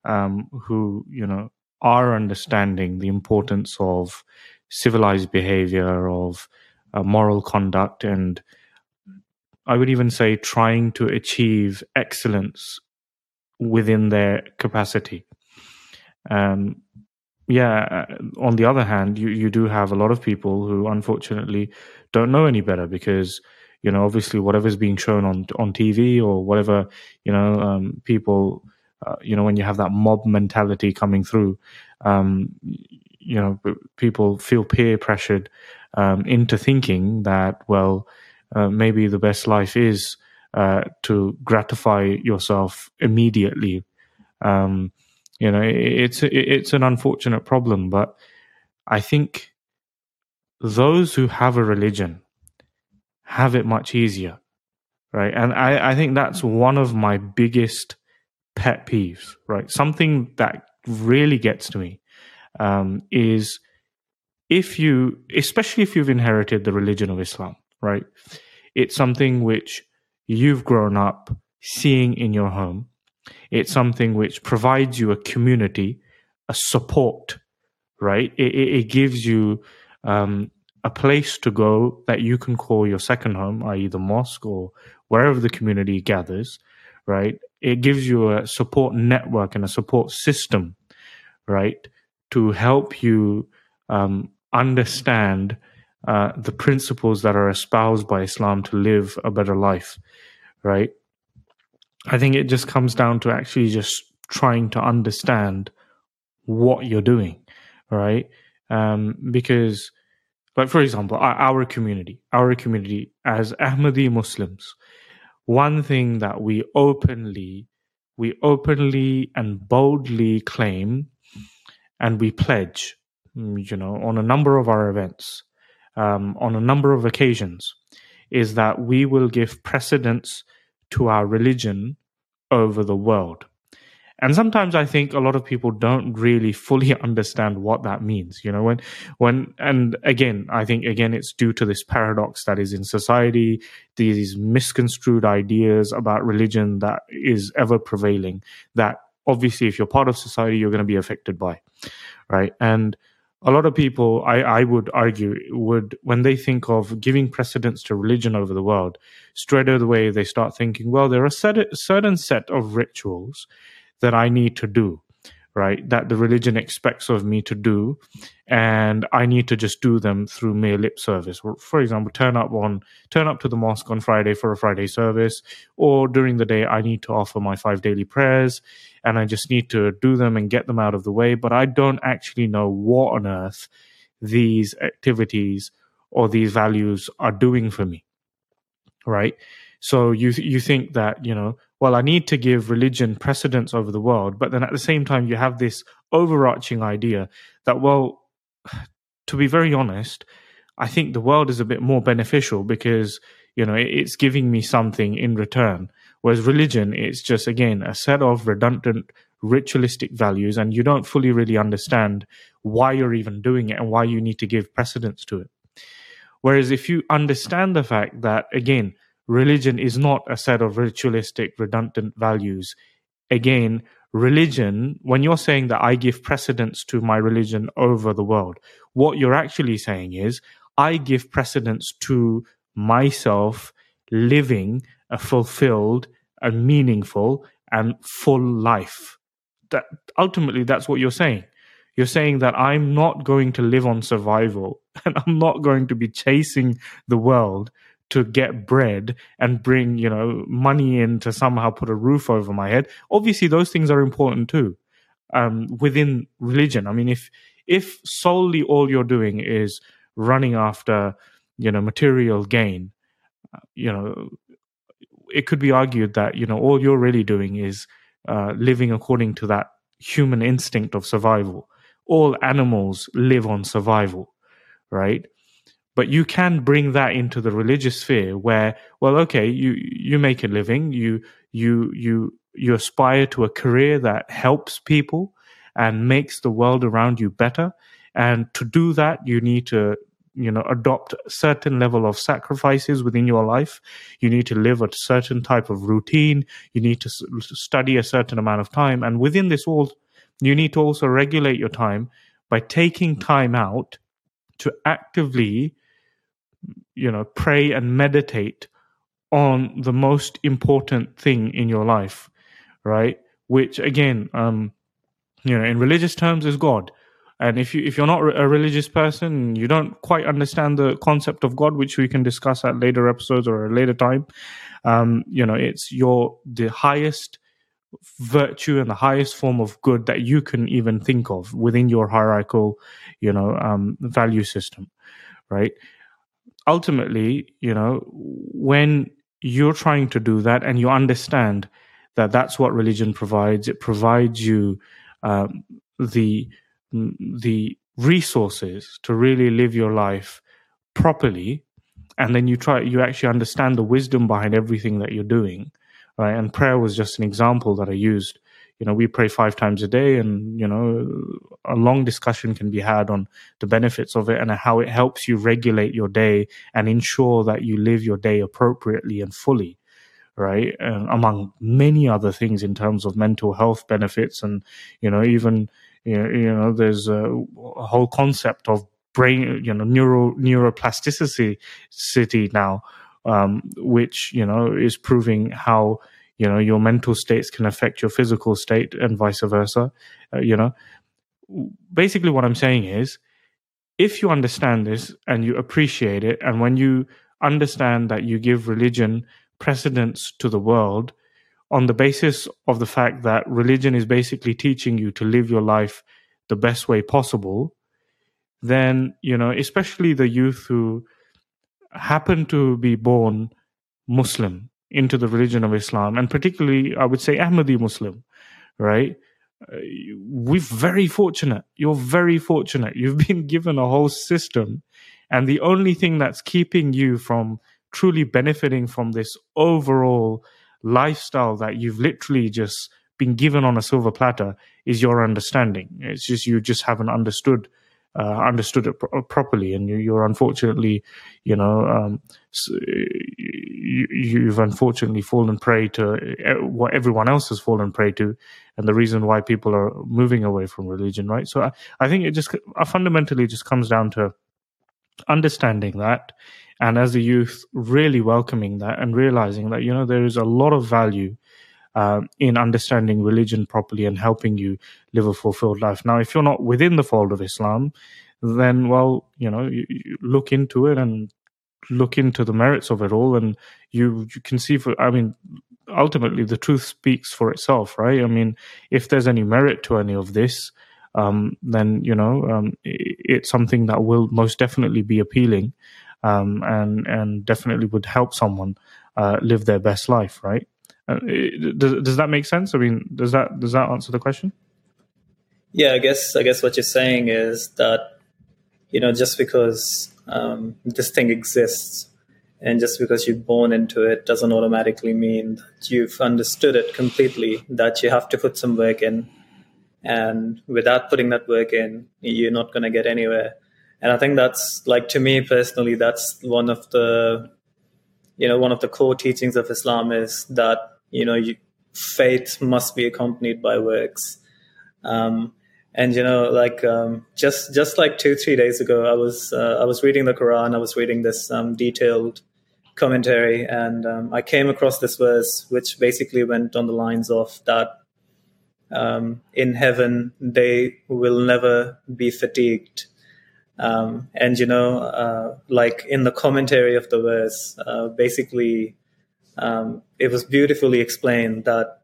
um, who you know are understanding the importance of civilized behavior of uh, moral conduct and I would even say trying to achieve excellence within their capacity. Um, yeah, uh, on the other hand, you, you do have a lot of people who unfortunately don't know any better because, you know, obviously whatever's being shown on on TV or whatever, you know, um, people, uh, you know, when you have that mob mentality coming through, um, you know, people feel peer pressured um, into thinking that, well, uh, maybe the best life is uh, to gratify yourself immediately. Um, you know, it, it's it's an unfortunate problem, but I think those who have a religion have it much easier, right? And I, I think that's one of my biggest pet peeves, right? Something that really gets to me um, is if you, especially if you've inherited the religion of Islam, right? It's something which you've grown up seeing in your home. It's something which provides you a community, a support, right? It, it, it gives you um, a place to go that you can call your second home, i.e., the mosque or wherever the community gathers, right? It gives you a support network and a support system, right, to help you um, understand uh, the principles that are espoused by Islam to live a better life, right? I think it just comes down to actually just trying to understand what you're doing, right? Um, because, like for example, our, our community, our community as Ahmadi Muslims, one thing that we openly, we openly and boldly claim, and we pledge, mm, you know, on a number of our events, um, on a number of occasions is that we will give precedence to our religion over the world. And sometimes I think a lot of people don't really fully understand what that means. You know, when, when, and again, I think again, it's due to this paradox that is in society, these misconstrued ideas about religion that is ever prevailing, that obviously, if you're part of society, you're going to be affected by, right? And, a lot of people, I, I would argue, would when they think of giving precedence to religion over the world, straight away they start thinking, well, there are a certain set of rituals that I need to do right? That the religion expects of me to do, and I need to just do them through mere lip service. For example, turn up on turn up to the mosque on Friday for a Friday service, or during the day I need to offer my five daily prayers, and I just need to do them and get them out of the way. But I don't actually know what on earth these activities or these values are doing for me, right? So you you think that you know, well, I need to give religion precedence over the world, but then at the same time, you have this overarching idea that well, to be very honest, I think the world is a bit more beneficial because you know it's giving me something in return. Whereas religion, it's just again a set of redundant ritualistic values, and you don't fully really understand why you're even doing it and why you need to give precedence to it. Whereas if you understand the fact that again religion is not a set of ritualistic, redundant values. Again, religion, when you're saying that I give precedence to my religion over the world, what you're actually saying is I give precedence to myself living a fulfilled and meaningful and full life. That ultimately that's what you're saying. You're saying that I'm not going to live on survival and I'm not going to be chasing the world to get bread and bring you know money in to somehow put a roof over my head. Obviously those things are important too um, within religion. I mean if if solely all you're doing is running after you know material gain uh, you know it could be argued that you know all you're really doing is uh, living according to that human instinct of survival. All animals live on survival right but you can bring that into the religious sphere where well okay you you make a living you you you you aspire to a career that helps people and makes the world around you better. And to do that you need to you know adopt a certain level of sacrifices within your life. You need to live a certain type of routine. You need to study a certain amount of time. And within this all you need to also regulate your time by taking time out to actively you know pray and meditate on the most important thing in your life right? Which again um you know in religious terms is god. And if you if you're not a religious person you don't quite understand the concept of god which we can discuss at later episodes or a later time um you know it's your the highest virtue and the highest form of good that you can even think of within your hierarchical you know um value system right ultimately you know when you're trying to do that and you understand that that's what religion provides it provides you um, the the resources to really live your life properly and then you try you actually understand the wisdom behind everything that you're doing right? And prayer was just an example that i used you know we pray five times a day and you know a long discussion can be had on the benefits of it and how it helps you regulate your day and ensure that you live your day appropriately and fully right? And among many other things in terms of mental health benefits and you know even you know, there's a whole concept of brain you know neuro neuroplasticity city now um, which you know is proving how you know your mental states can affect your physical state and vice versa uh, you know. Basically what i'm saying is if you understand this and you appreciate it and when you understand that you give religion precedence to the world on the basis of the fact that religion is basically teaching you to live your life the best way possible, then, you know, especially the youth who happen to be born Muslim into the religion of Islam, and particularly, I would say, Ahmadi Muslim, right? Uh, we're very fortunate. You're very fortunate. You've been given a whole system, and the only thing that's keeping you from truly benefiting from this overall lifestyle that you've literally just been given on a silver platter is your understanding. It's just you just haven't understood uh, understood it pro- properly, and you, are unfortunately, you know, um, you, have unfortunately fallen prey to uh, what everyone else has fallen prey to, and the reason why people are moving away from religion, right? So I, I think it just uh, fundamentally just comes down to understanding that and as a youth really welcoming that and realizing that you know there is a lot of value uh, in understanding religion properly and helping you live a fulfilled life now if you're not within the fold of islam then well you know you, you look into it and look into the merits of it all and you, you can see for i mean ultimately the truth speaks for itself right i mean if there's any merit to any of this um, then you know um, it, it's something that will most definitely be appealing um, and and definitely would help someone uh, live their best life, right? Uh, does does that make sense? I mean, does that does that answer the question? Yeah, I guess I guess what you're saying is that you know just because um, this thing exists and just because you're born into it doesn't automatically mean that you've understood it completely. That you have to put some work in, and without putting that work in, you're not going to get anywhere and i think that's like to me personally that's one of the you know one of the core teachings of islam is that you know you, faith must be accompanied by works. Um, and you know like um, just just like two three days ago i was uh, i was reading the quran i was reading this um, detailed commentary and um, i came across this verse which basically went on the lines of that um, in heaven they will never be fatigued. Um, and you know, uh, like in the commentary of the verse, uh, basically, um, it was beautifully explained that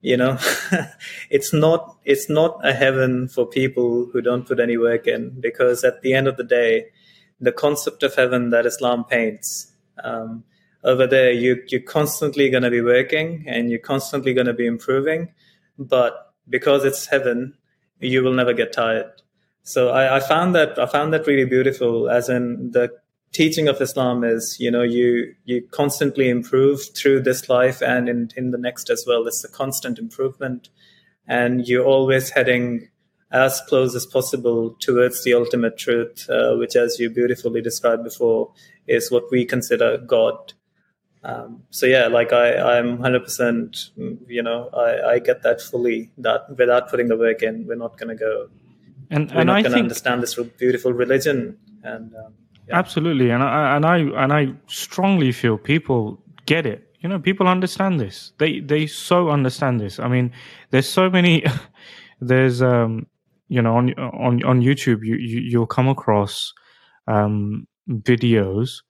you know, it's not it's not a heaven for people who don't put any work in, because at the end of the day, the concept of heaven that Islam paints. Um, over there, you, you're constantly going to be working and you're constantly going to be improving. But because it's heaven, you will never get tired so I, I, found that I found that really beautiful, as in the teaching of Islam is, you know, you you constantly improve through this life and in, in the next as well. It's a constant improvement, and you're always heading as close as possible towards the ultimate truth, uh, which, as you beautifully described before, is what we consider God. Um, so yeah, like I, I'm 100%, you know, I, I get that fully. That without putting the work in, we're not going to go. And we're and not going to understand this beautiful religion. And um, yeah. absolutely, and I and I and I strongly feel people get it. You know, people understand this. They they so understand this. I mean, there's so many. there's um you know on on on YouTube you, you you'll come across um, videos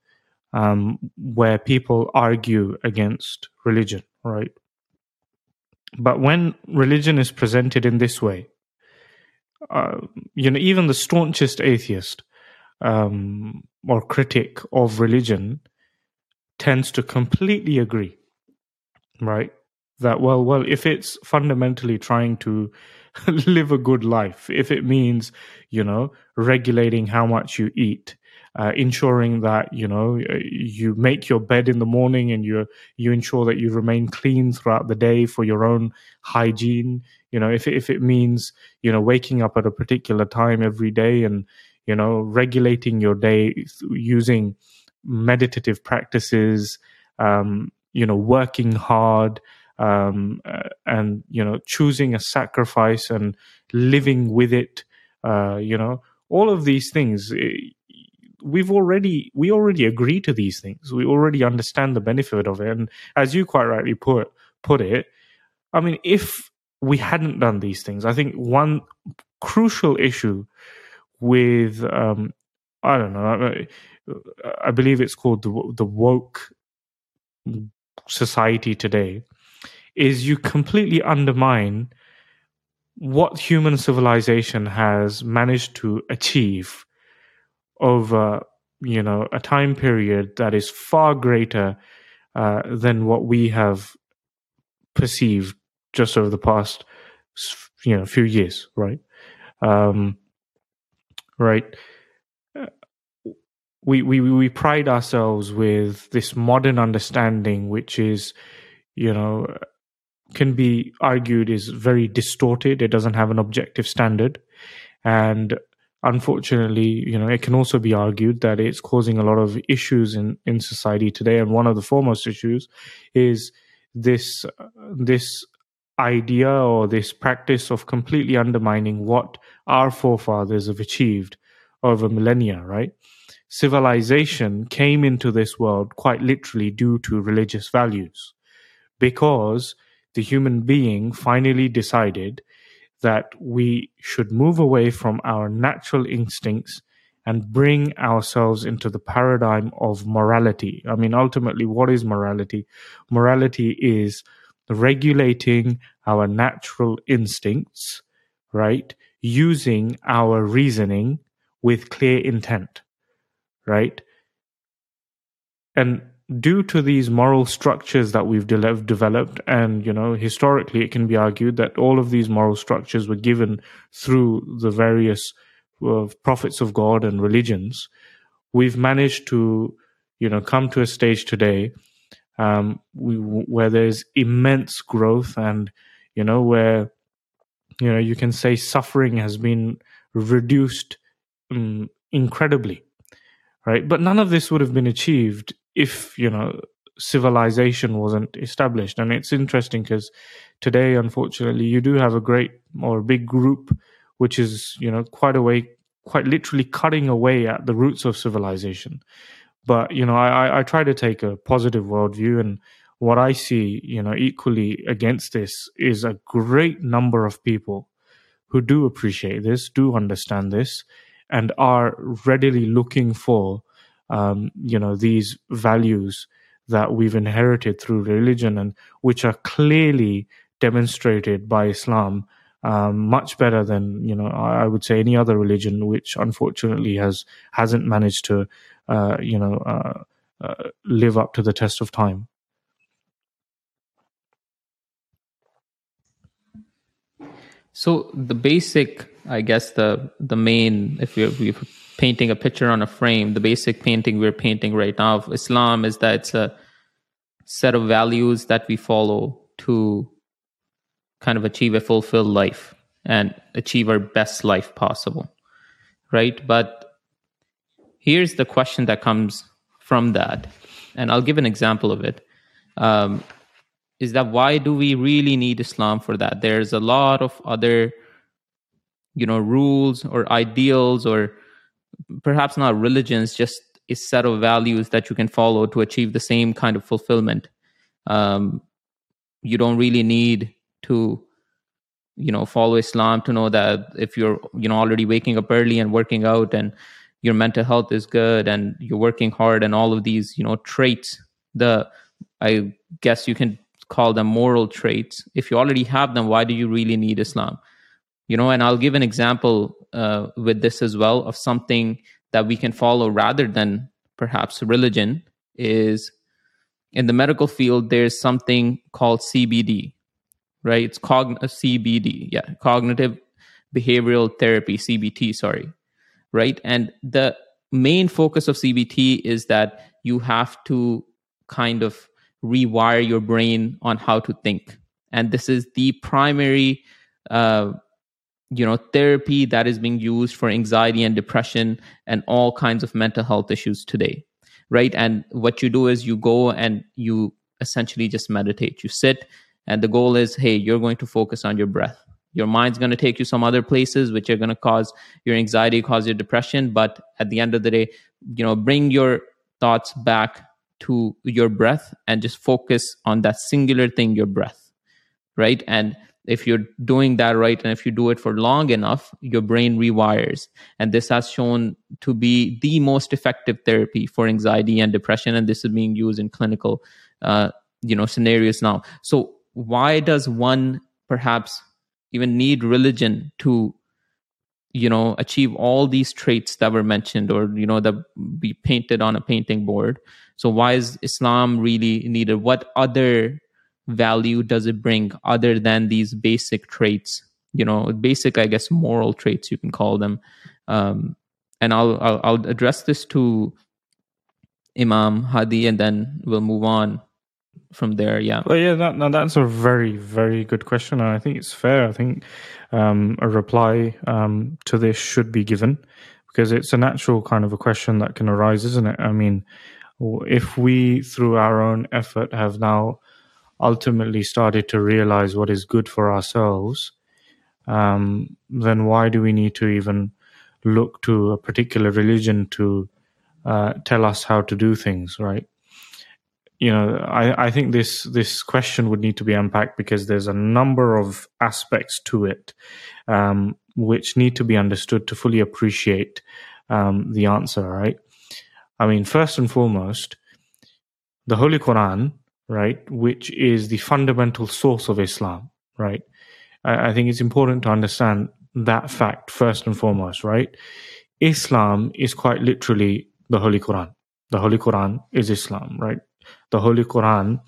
um, where people argue against religion, right? But when religion is presented in this way, uh, you know, even the staunchest atheist um, or critic of religion tends to completely agree, right? That well, well, if it's fundamentally trying to live a good life if it means you know regulating how much you eat uh, ensuring that you know you make your bed in the morning and you you ensure that you remain clean throughout the day for your own hygiene you know if if it means you know waking up at a particular time every day and you know regulating your day using meditative practices um, you know working hard um, uh, and you know choosing a sacrifice and living with it uh, you know all of these things eh, we've already we already agree to these things. We already understand the benefit of it. And as you quite rightly put put it i mean if we hadn't done these things i think one crucial issue with um i don't know i, believe it's called the, the woke society today is you completely undermine what human civilization has managed to achieve over you know a time period that is far greater uh, than what we have perceived just over the past you know few years right? Um, right uh, we, we we pride ourselves with this modern understanding which is you know can be argued is very distorted. It doesn't have an objective standard. And unfortunately, you know, it can also be argued that it's causing a lot of issues in, in society today. And one of the foremost issues is this, this idea or this practice of completely undermining what our forefathers have achieved over millennia, right? Civilization came into this world quite literally due to religious values because the human being finally decided that we should move away from our natural instincts and bring ourselves into the paradigm of morality. I mean, ultimately, what is morality? Morality is regulating our natural instincts, right? Using our reasoning with clear intent, right? And due to these moral structures that we've de- developed and you know historically it can be argued that all of these moral structures were given through the various uh, prophets of god and religions we've managed to you know come to a stage today um, we, where there's immense growth and you know where you know you can say suffering has been reduced um, incredibly right? But none of this would have been achieved if you know civilization wasn't established. And it's interesting because today unfortunately you do have a great or a big group which is you know quite a way quite literally cutting away at the roots of civilization but you know i i try to take a positive worldview and what i see you know equally against this is a great number of people who do appreciate this do understand this and are readily looking for um, you know these values that we've inherited through religion and which are clearly demonstrated by Islam um, much better than you know I would say any other religion, which unfortunately has hasn't managed to uh, you know uh, uh, live up to the test of time. So the basic, I guess the the main, if we, if painting a picture on a frame, the basic painting we're painting right now of Islam is that it's a set of values that we follow to kind of achieve a fulfilled life and achieve our best life possible. Right? But here's the question that comes from that. And I'll give an example of it. Um, is that why do we really need Islam for that? There's a lot of other, you know, rules or ideals or perhaps not religions, just a set of values that you can follow to achieve the same kind of fulfillment. Um, you don't really need to, you know, follow Islam to know that if you're, you know, already waking up early and working out and your mental health is good and you're working hard and all of these, you know, traits, the, I guess you can call them moral traits. If you already have them, why do you really need Islam? You know, and I'll give an example uh, with this as well of something that we can follow rather than perhaps religion is in the medical field there's something called cbd right it's cogn- uh, cbd yeah cognitive behavioral therapy cbt sorry right? And the main focus of cbt is that you have to kind of rewire your brain on how to think. And this is the primary uh, you know therapy that is being used for anxiety and depression and all kinds of mental health issues today right? And what you do is you go and you essentially just meditate. You sit and the goal is hey you're going to focus on your breath your mind's going to take you some other places which are going to cause your anxiety cause your depression. But at the end of the day you know bring your thoughts back to your breath and just focus on that singular thing your breath right? And if you're doing that right and if you do it for long enough your brain rewires. And this has shown to be the most effective therapy for anxiety and depression. And this is being used in clinical uh, you know scenarios now. So why does one perhaps even need religion to you know achieve all these traits that were mentioned or you know that be painted on a painting board. So why is islam really needed? What other value does it bring other than these basic traits? You know basic i guess moral traits you can call them. Um, and I'll, I'll, I'll address this to imam hadi and then we'll move on from there yeah. Well yeah that, that's a very very good question and i think it's fair. I think um, a reply um, to this should be given because it's a natural kind of a question that can arise isn't it? I mean if we through our own effort have now ultimately started to realize what is good for ourselves, um, then why do we need to even look to a particular religion to uh, tell us how to do things, right? You know, I, I think this this question would need to be unpacked because there's a number of aspects to it um, which need to be understood to fully appreciate um, the answer, right? I mean, first and foremost, the Holy Quran right, which is the fundamental source of Islam, right? I, I think it's important to understand that fact first and foremost, right? Islam is quite literally the Holy Quran. The Holy Quran is Islam, right? The Holy Quran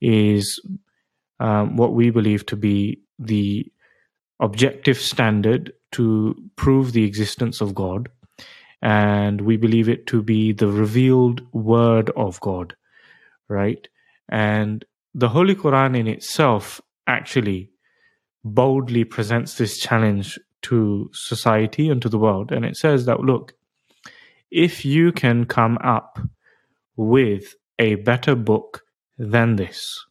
is um, what we believe to be the objective standard to prove the existence of God. And we believe it to be the revealed word of God, right? And the Holy Quran in itself actually boldly presents this challenge to society and to the world. And it says that, look, if you can come up with a better book than this,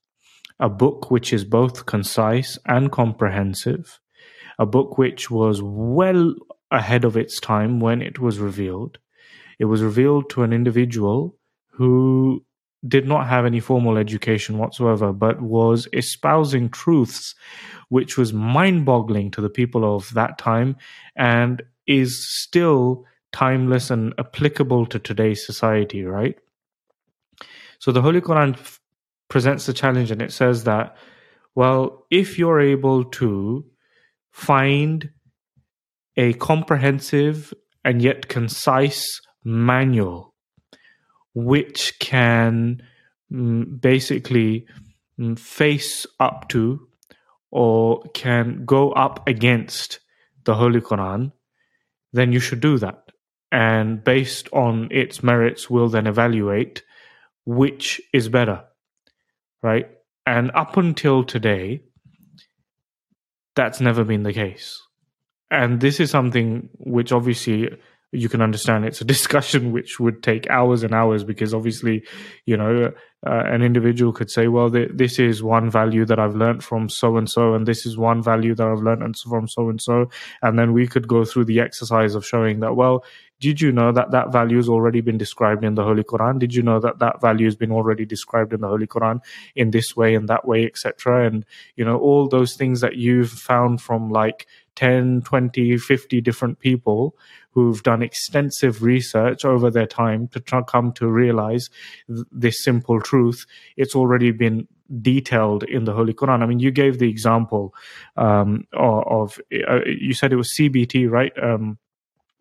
a book which is both concise and comprehensive, a book which was well ahead of its time when it was revealed. It was revealed to an individual who did not have any formal education whatsoever, but was espousing truths which was mind boggling to the people of that time and is still timeless and applicable to today's society, right? So the Holy Quran f- presents the challenge and it says that, well, if you're able to find a comprehensive and yet concise manual which can mm, basically mm, face up to or can go up against the Holy Quran, then you should do that. and based on its merits, we'll then evaluate which is better, right? And up until today, that's never been the case. And this is something which obviously you can understand it's a discussion which would take hours and hours because obviously you know uh, an individual could say well th- this is one value that i've learned from so and so and this is one value that i've learned from so and so and then we could go through the exercise of showing that well did you know that that value has already been described in the holy quran? Did you know that that value has been already described in the holy quran in this way and that way etc and you know all those things that you've found from like 10 20 50 different people who've done extensive research over their time to try, come to realize th- this simple truth. It's already been detailed in the holy quran. I mean you gave the example um, of, uh, you said it was cbt right? Um,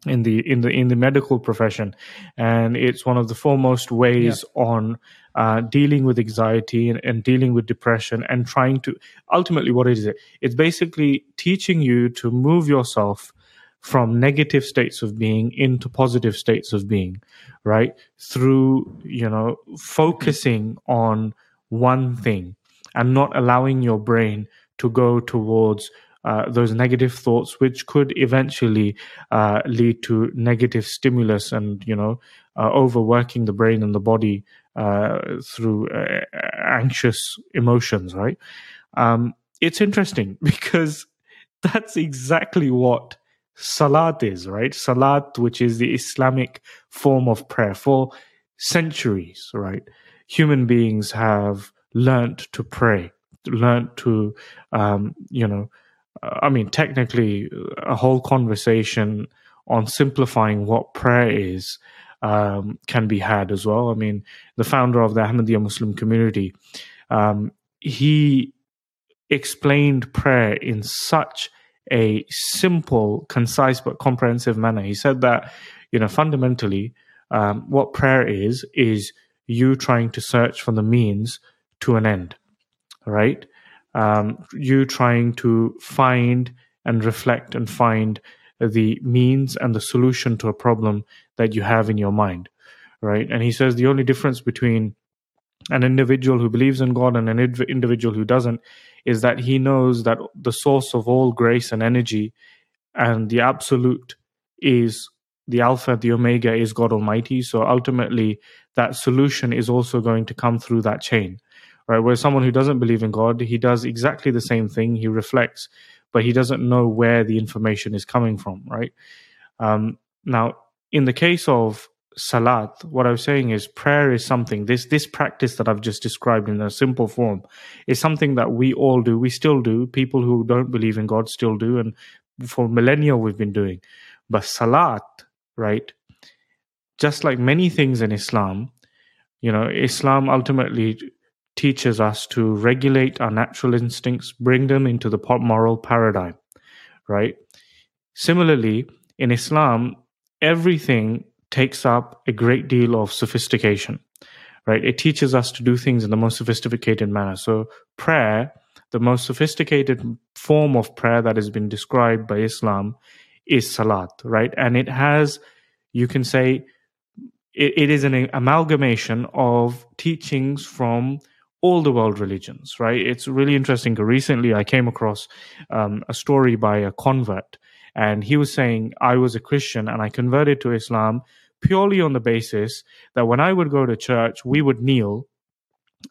in the in the in the medical profession. And it's one of the foremost ways yeah. on uh, dealing with anxiety and, and, dealing with depression and trying to ultimately what is it? It's basically teaching you to move yourself from negative states of being into positive states of being right? Through you know focusing on one thing and not allowing your brain to go towards uh, those negative thoughts, which could eventually uh, lead to negative stimulus and you know uh, overworking the brain and the body uh, through uh, anxious emotions. Right? Um, it's interesting because that's exactly what salat is. Right? Salat, which is the Islamic form of prayer, for centuries. Right? Human beings have learnt to pray, learnt to um, you know I mean, technically, a whole conversation on simplifying what prayer is um, can be had as well. I mean, the founder of the Ahmadiyya Muslim community, um, he explained prayer in such a simple, concise, but comprehensive manner. He said that, you know, fundamentally, um, what prayer is, is you trying to search for the means to an end, right? Um, you trying to find and reflect and find the means and the solution to a problem that you have in your mind right? And he says the only difference between an individual who believes in god and an individual who doesn't is that he knows that the source of all grace and energy and the absolute is the alpha the omega is god almighty. So ultimately that solution is also going to come through that chain right? Where someone who doesn't believe in God, he does exactly the same thing. He reflects, but he doesn't know where the information is coming from, right? Um, now, in the case of salat, what I was saying is prayer is something. This this practice that I've just described in a simple form is something that we all do. We still do. People who don't believe in God still do, and for millennia we've been doing. But salat, right? Just like many things in Islam, you know, Islam ultimately teaches us to regulate our natural instincts, bring them into the moral paradigm, right? Similarly, in Islam, everything takes up a great deal of sophistication, right? It teaches us to do things in the most sophisticated manner. So, prayer, the most sophisticated form of prayer that has been described by Islam, is salat, right? And it has, you can say, it, it is an amalgamation of teachings from all the world religions, right? It's really interesting. Recently, I came across um, a story by a convert, and he was saying, I was a Christian and I converted to Islam purely on the basis that when I would go to church, we would kneel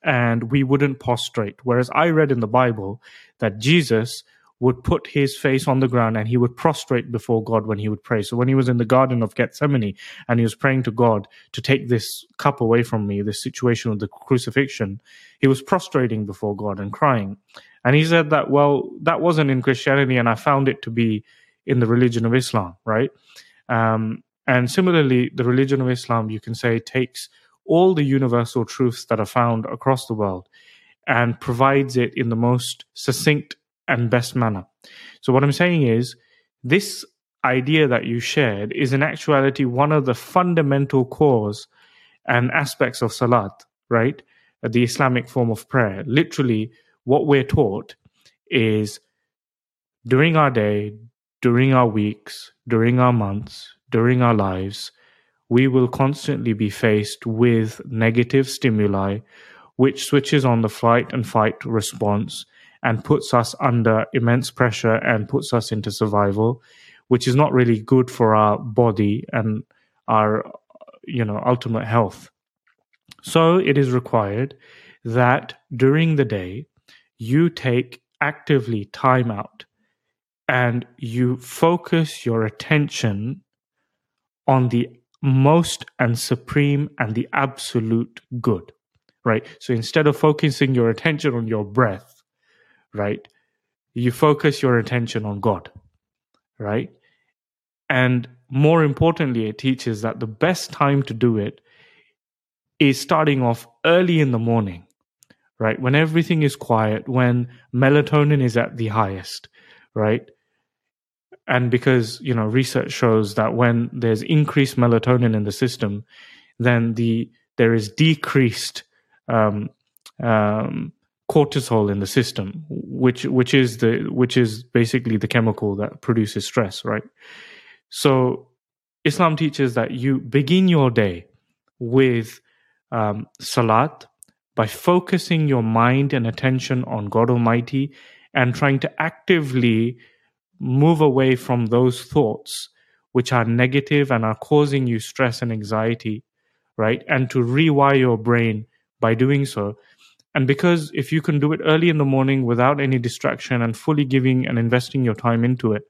and we wouldn't prostrate. Whereas I read in the Bible that Jesus would put his face on the ground and he would prostrate before God when he would pray. So when he was in the Garden of Gethsemane and he was praying to God to take this cup away from me, this situation of the crucifixion, he was prostrating before God and crying. And he said that, well, that wasn't in Christianity and I found it to be in the religion of Islam, right? Um, and similarly, the religion of Islam, you can say, takes all the universal truths that are found across the world and provides it in the most succinct and best manner. So, what I'm saying is, this idea that you shared is in actuality one of the fundamental cores and aspects of salat, right? The Islamic form of prayer. Literally, what we're taught is during our day, during our weeks, during our months, during our lives, we will constantly be faced with negative stimuli, which switches on the flight and fight response and puts us under immense pressure and puts us into survival, which is not really good for our body and our you know ultimate health. So it is required that during the day you take actively time out and you focus your attention on the most and supreme and the absolute good right so instead of focusing your attention on your breath right? You focus your attention on god right? And more importantly it teaches that the best time to do it is starting off early in the morning right? When everything is quiet when melatonin is at the highest right? And because you know research shows that when there's increased melatonin in the system then the there is decreased um, um, cortisol in the system which which is the which is basically the chemical that produces stress right so islam teaches that you begin your day with um, salat by focusing your mind and attention on god almighty and trying to actively move away from those thoughts which are negative and are causing you stress and anxiety, right? And to rewire your brain by doing so. And because if you can do it early in the morning without any distraction and fully giving and investing your time into it,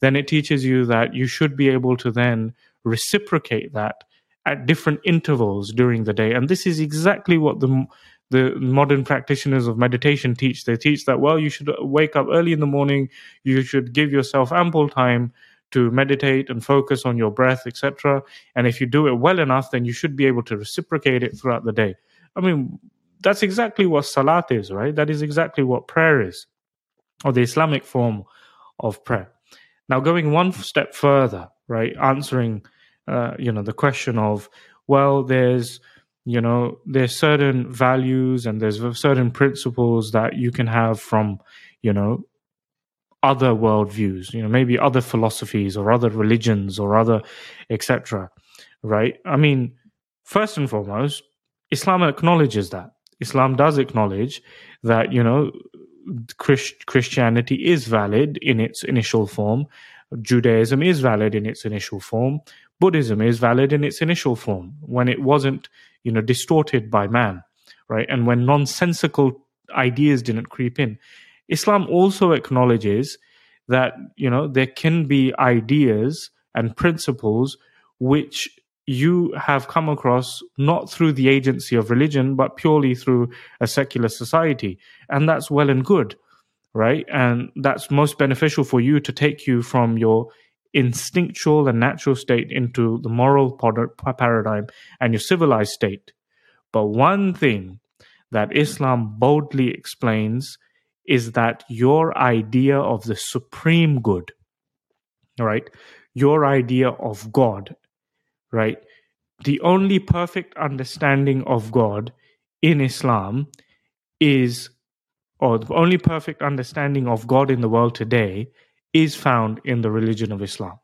then it teaches you that you should be able to then reciprocate that at different intervals during the day. And this is exactly what the the modern practitioners of meditation teach. They teach that, well, you should wake up early in the morning, you should give yourself ample time to meditate and focus on your breath, etc. And if you do it well enough, then you should be able to reciprocate it throughout the day. I mean, that's exactly what salat is, right? That is exactly what prayer is, or the Islamic form of prayer. Now, going one step further, right, answering, uh, you know, the question of, well, there's you know there's certain values and there's certain principles that you can have from you know other worldviews you know maybe other philosophies or other religions or other etc right i mean first and foremost islam acknowledges that islam does acknowledge that you know Christ- christianity is valid in its initial form. Judaism is valid in its initial form. Buddhism is valid in its initial form when it wasn't you know distorted by man right? And when nonsensical ideas didn't creep in. Islam also acknowledges that you know there can be ideas and principles which you have come across not through the agency of religion but purely through a secular society and that's well and good right and that's most beneficial for you to take you from your instinctual and natural state into the moral paradigm and your civilized state. But one thing that Islam boldly explains is that your idea of the supreme good, right? Your idea of God, right? The only perfect understanding of God in Islam is, or the only perfect understanding of God in the world today is found in the religion of Islam,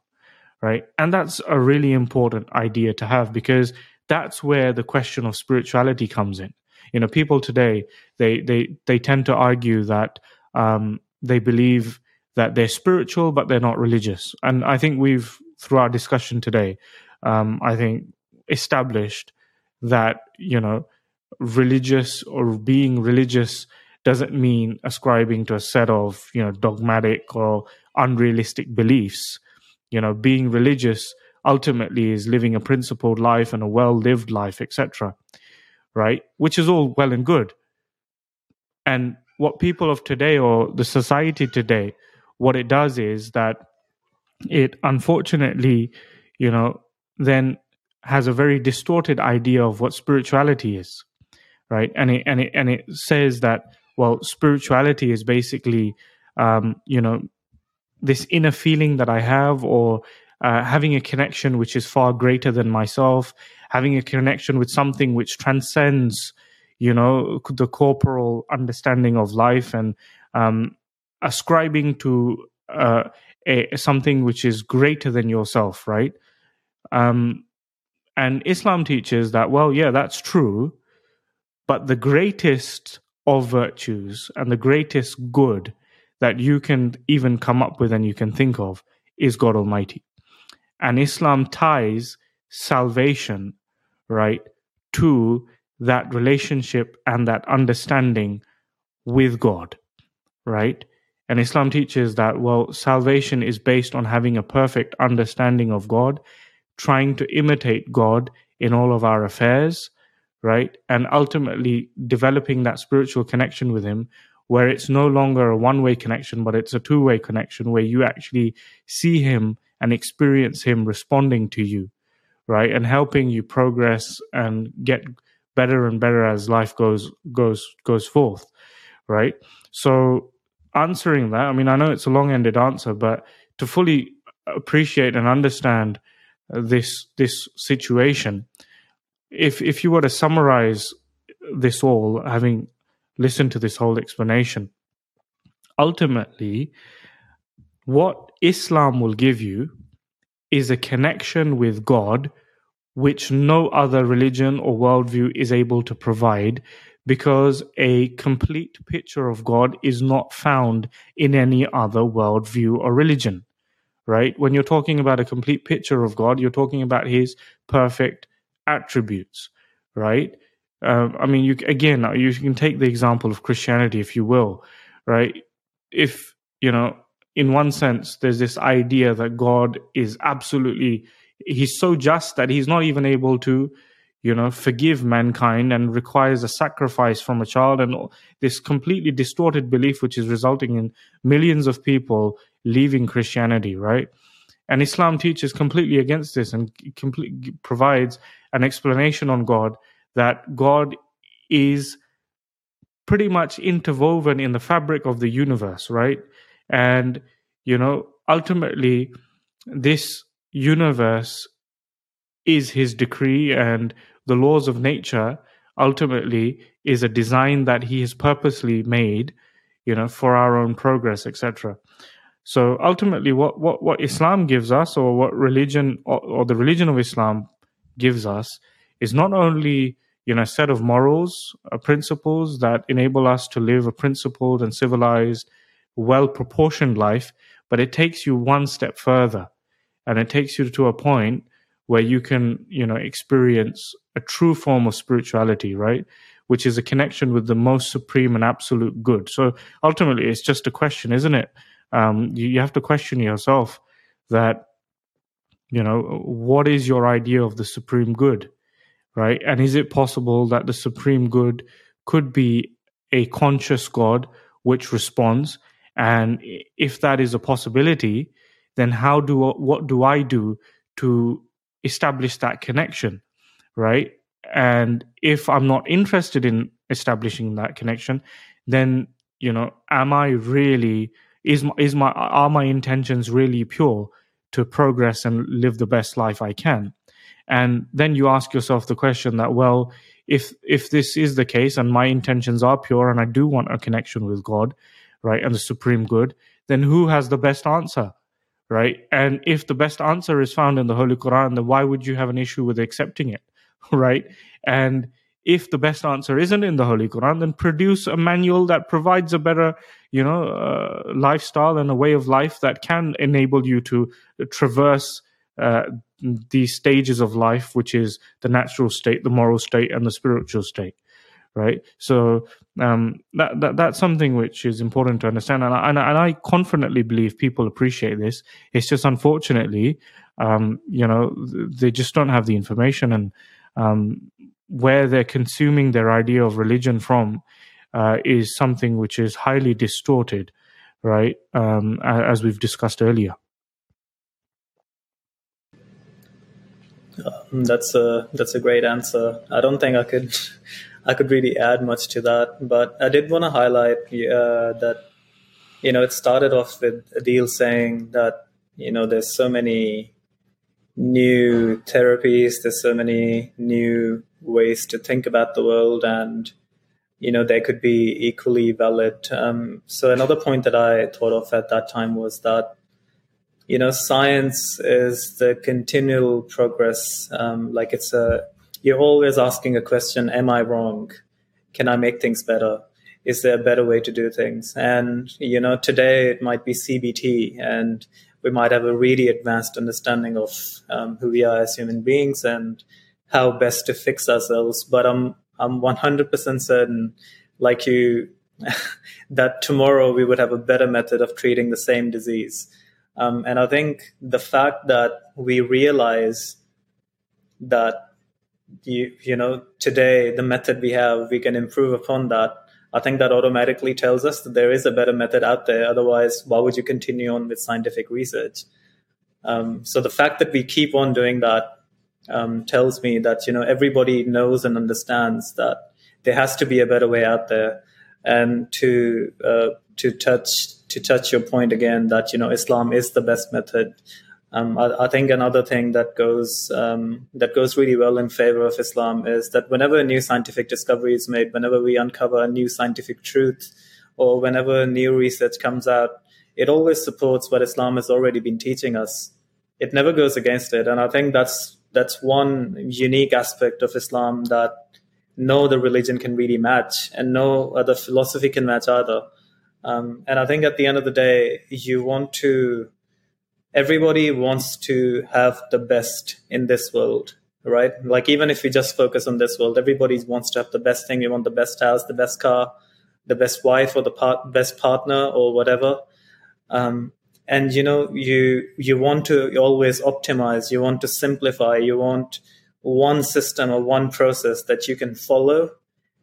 right? And that's a really important idea to have because that's where the question of spirituality comes in. You know, people today they they they tend to argue that um, they believe that they're spiritual but they're not religious, and I think we've through our discussion today, um, I think established that you know religious or being religious doesn't mean ascribing to a set of you know dogmatic or unrealistic beliefs. You know being religious ultimately is living a principled life and a well lived life etc right? Which is all well and good. And what people of today or the society today what it does is that it unfortunately you know then has a very distorted idea of what spirituality is right and it and it and it says that well spirituality is basically um, you know this inner feeling that i have or uh, having a connection which is far greater than myself having a connection with something which transcends you know the corporal understanding of life and um, ascribing to uh, a, something which is greater than yourself, right? Um, and Islam teaches that, well, yeah, that's true, but the greatest of virtues and the greatest good that you can even come up with and you can think of is God Almighty. And Islam ties salvation, right, to that relationship and that understanding with God, right? And Islam teaches that, well, salvation is based on having a perfect understanding of God, trying to imitate God in all of our affairs, right? And ultimately developing that spiritual connection with Him where it's no longer a one way connection, but it's a two way connection where you actually see Him and experience Him responding to you, right? And helping you progress and get better and better as life goes goes goes forth, right? So answering that, I mean, I know it's a long ended answer, but to fully appreciate and understand this this situation, if if you were to summarize this all, having listened to this whole explanation, ultimately, what Islam will give you is a connection with God which no other religion or worldview is able to provide because a complete picture of God is not found in any other worldview or religion, right? When you're talking about a complete picture of God, you're talking about his perfect attributes, right? Uh, I mean, you again, you can take the example of Christianity, if you will, right? If you know, in one sense, there's this idea that God is absolutely he's so just that he's not even able to you know forgive mankind and requires a sacrifice from a child. And this completely distorted belief which is resulting in millions of people leaving christianity right? And islam teaches completely against this and provides an explanation on god that god is pretty much interwoven in the fabric of the universe right? And you know ultimately this universe is his decree and the laws of nature ultimately is a design that he has purposely made you know for our own progress etc so ultimately what what what islam gives us or what religion or, or the religion of islam gives us is not only you know a set of morals uh, principles that enable us to live a principled and civilized well proportioned life but it takes you one step further. And it takes you to a point where you can you know experience a true form of spirituality right? Which is a connection with the most supreme and absolute good. So ultimately it's just a question isn't it? Um, you, you have to question yourself that you know what is your idea of the supreme good right? And is it possible that the supreme good could be a conscious god which responds? And if that is a possibility then how do what do i do to establish that connection, right? And if I'm not interested in establishing that connection, then you know, am I really is my, is my are my intentions really pure to progress and live the best life I can? And then you ask yourself the question that well, if if this is the case and my intentions are pure and I do want a connection with God, right, and the supreme good, then who has the best answer? Right? And if the best answer is found in the Holy Quran, then why would you have an issue with accepting it, right? And if the best answer isn't in the Holy Quran, then produce a manual that provides a better, you know, uh, lifestyle and a way of life that can enable you to traverse uh, these stages of life, which is the natural state, the moral state, and the spiritual state right? So um, that, that that's something which is important to understand, and I, and, and I confidently believe people appreciate this. It's just unfortunately, um, you know, they just don't have the information, and um, where they're consuming their idea of religion from uh, is something which is highly distorted, right? Um, as we've discussed earlier. Um, that's a that's a great answer. I don't think I could I could really add much to that, but I did want to highlight uh, that you know it started off with Adil saying that you know there's so many new therapies, there's so many new ways to think about the world, and you know they could be equally valid. Um, so another point that I thought of at that time was that you know, science is the continual progress. Um, like it's a, you're always asking a question: Am I wrong? Can I make things better? Is there a better way to do things? And you know, today it might be CBT, and we might have a really advanced understanding of um, who we are as human beings and how best to fix ourselves. But I'm I'm 100% certain, like you, that tomorrow we would have a better method of treating the same disease. Um, and I think the fact that we realize that you you know today the method we have we can improve upon that. I think that automatically tells us that there is a better method out there. Otherwise why would you continue on with scientific research? Um, so the fact that we keep on doing that um, tells me that you know everybody knows and understands that there has to be a better way out there. And to uh, to touch to touch your point again that you know Islam is the best method. Um, I, I, think another thing that goes um, that goes really well in favor of Islam is that whenever a new scientific discovery is made, whenever we uncover a new scientific truth, or whenever new research comes out, it always supports what Islam has already been teaching us. It never goes against it, and I think that's that's one unique aspect of Islam that no other religion can really match, and no other philosophy can match either. Um, and I think at the end of the day, you want to, everybody wants to have the best in this world, right? Like, even if we just focus on this world, everybody wants to have the best thing. You want the best house, the best car, the best wife, or the part, best partner, or whatever. Um, and you know, you you want to always optimize. You want to simplify. You want one system or one process that you can follow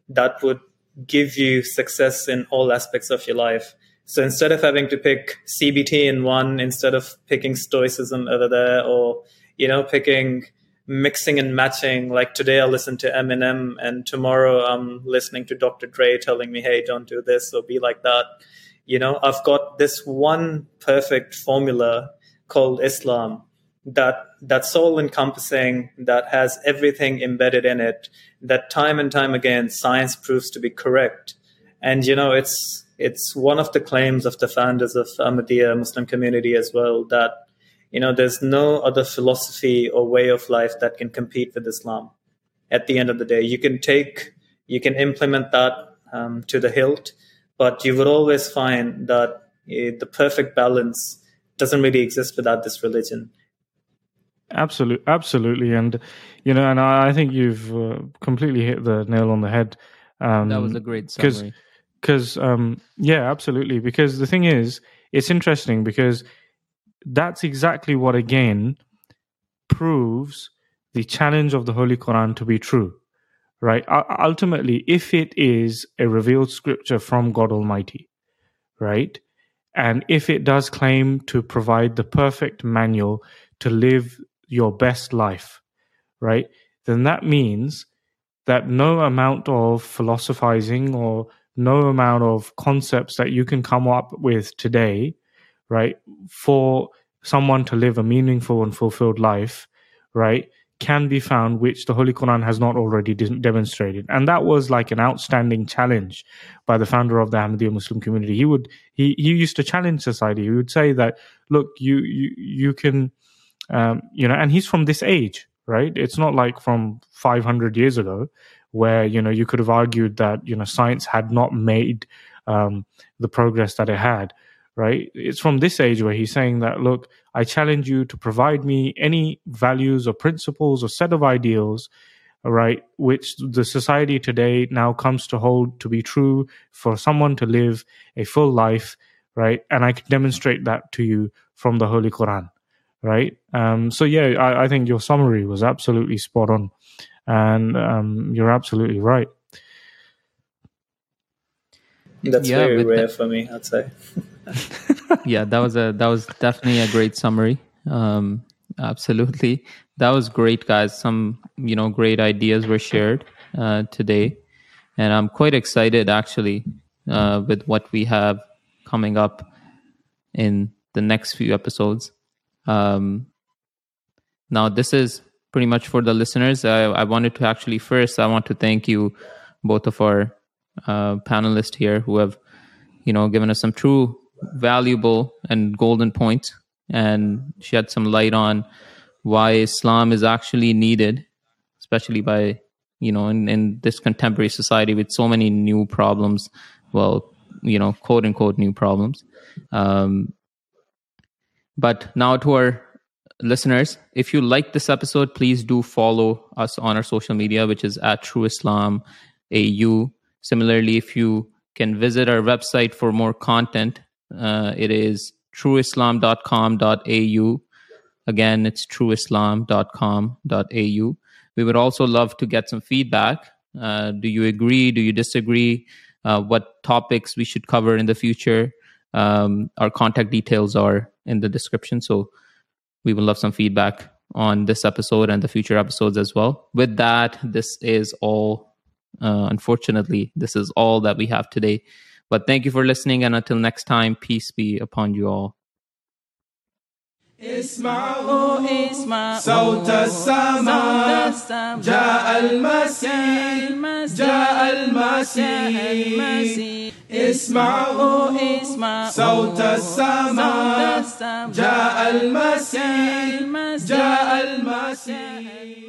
that would give you success in all aspects of your life. So instead of having to pick CBT in one, instead of picking Stoicism over there, or you know, picking mixing and matching. Like today, I listen to Eminem, and tomorrow I'm listening to Dr. Dre telling me, "Hey, don't do this or be like that." You know, I've got this one perfect formula called Islam that that's all encompassing, that has everything embedded in it, that time and time again science proves to be correct. And you know, it's it's one of the claims of the founders of Ahmadiyya Muslim community as well that you know there's no other philosophy or way of life that can compete with Islam. At the end of the day, you can take you can implement that um, to the hilt, but you would always find that uh, the perfect balance doesn't really exist without this religion. Absolutely, absolutely, and you know, and I, I think you've uh, completely hit the nail on the head. Um, that was a great summary. Because, um, yeah, absolutely. Because the thing is, it's interesting because that's exactly what again proves the challenge of the Holy Quran to be true, right? Ultimately, if it is a revealed scripture from God Almighty, right, and if it does claim to provide the perfect manual to live your best life, right? Then that means that no amount of philosophizing or no amount of concepts that you can come up with today, right, for someone to live a meaningful and fulfilled life, right, can be found which the Holy Quran has not already de- demonstrated. And that was like an outstanding challenge by the founder of the Ahmadiyya Muslim community. He would he he used to challenge society. He would say that look, you you you can um, you know, and he's from this age, right? It's not like from 500 years ago where, you know, you could have argued that, you know, science had not made um, the progress that it had, right? It's from this age where he's saying that, look, I challenge you to provide me any values or principles or set of ideals right which the society today now comes to hold to be true for someone to live a full life right and i can demonstrate that to you from the holy quran right? Um, so yeah, I, I, think your summary was absolutely spot on, and um, you're absolutely right. That's yeah, very rare for me, I'd say. yeah, that was a that was definitely a great summary. Um, absolutely, that was great, guys. Some you know great ideas were shared uh, today, and I'm quite excited actually uh, with what we have coming up in the next few episodes. Um, now, this is pretty much for the listeners. I, I, wanted to actually first, I want to thank you, both of our uh, panelists here, who have, you know, given us some true valuable and golden points and shed some light on why Islam is actually needed, especially by you know in, in this contemporary society with so many new problems. Well, you know, quote unquote new problems. Um, but now to our listeners, if you like this episode, please do follow us on our social media, which is at True Islam AU. Similarly, if you can visit our website for more content, uh, it is trueislam.com.au. Again, it's trueislam.com.au. We would also love to get some feedback. Uh, do you agree? Do you disagree? Uh, what topics we should cover in the future? Um, our contact details are in the description. So we would love some feedback on this episode and the future episodes as well. With that, this is all, uh, unfortunately, this is all that we have today. But thank you for listening. And until next time, peace be upon you all. اسمعوا صوت السماء جاء المسيح جاء المسيح اسمعوا صوت السماء. جاء المسيح. جاء المسيح.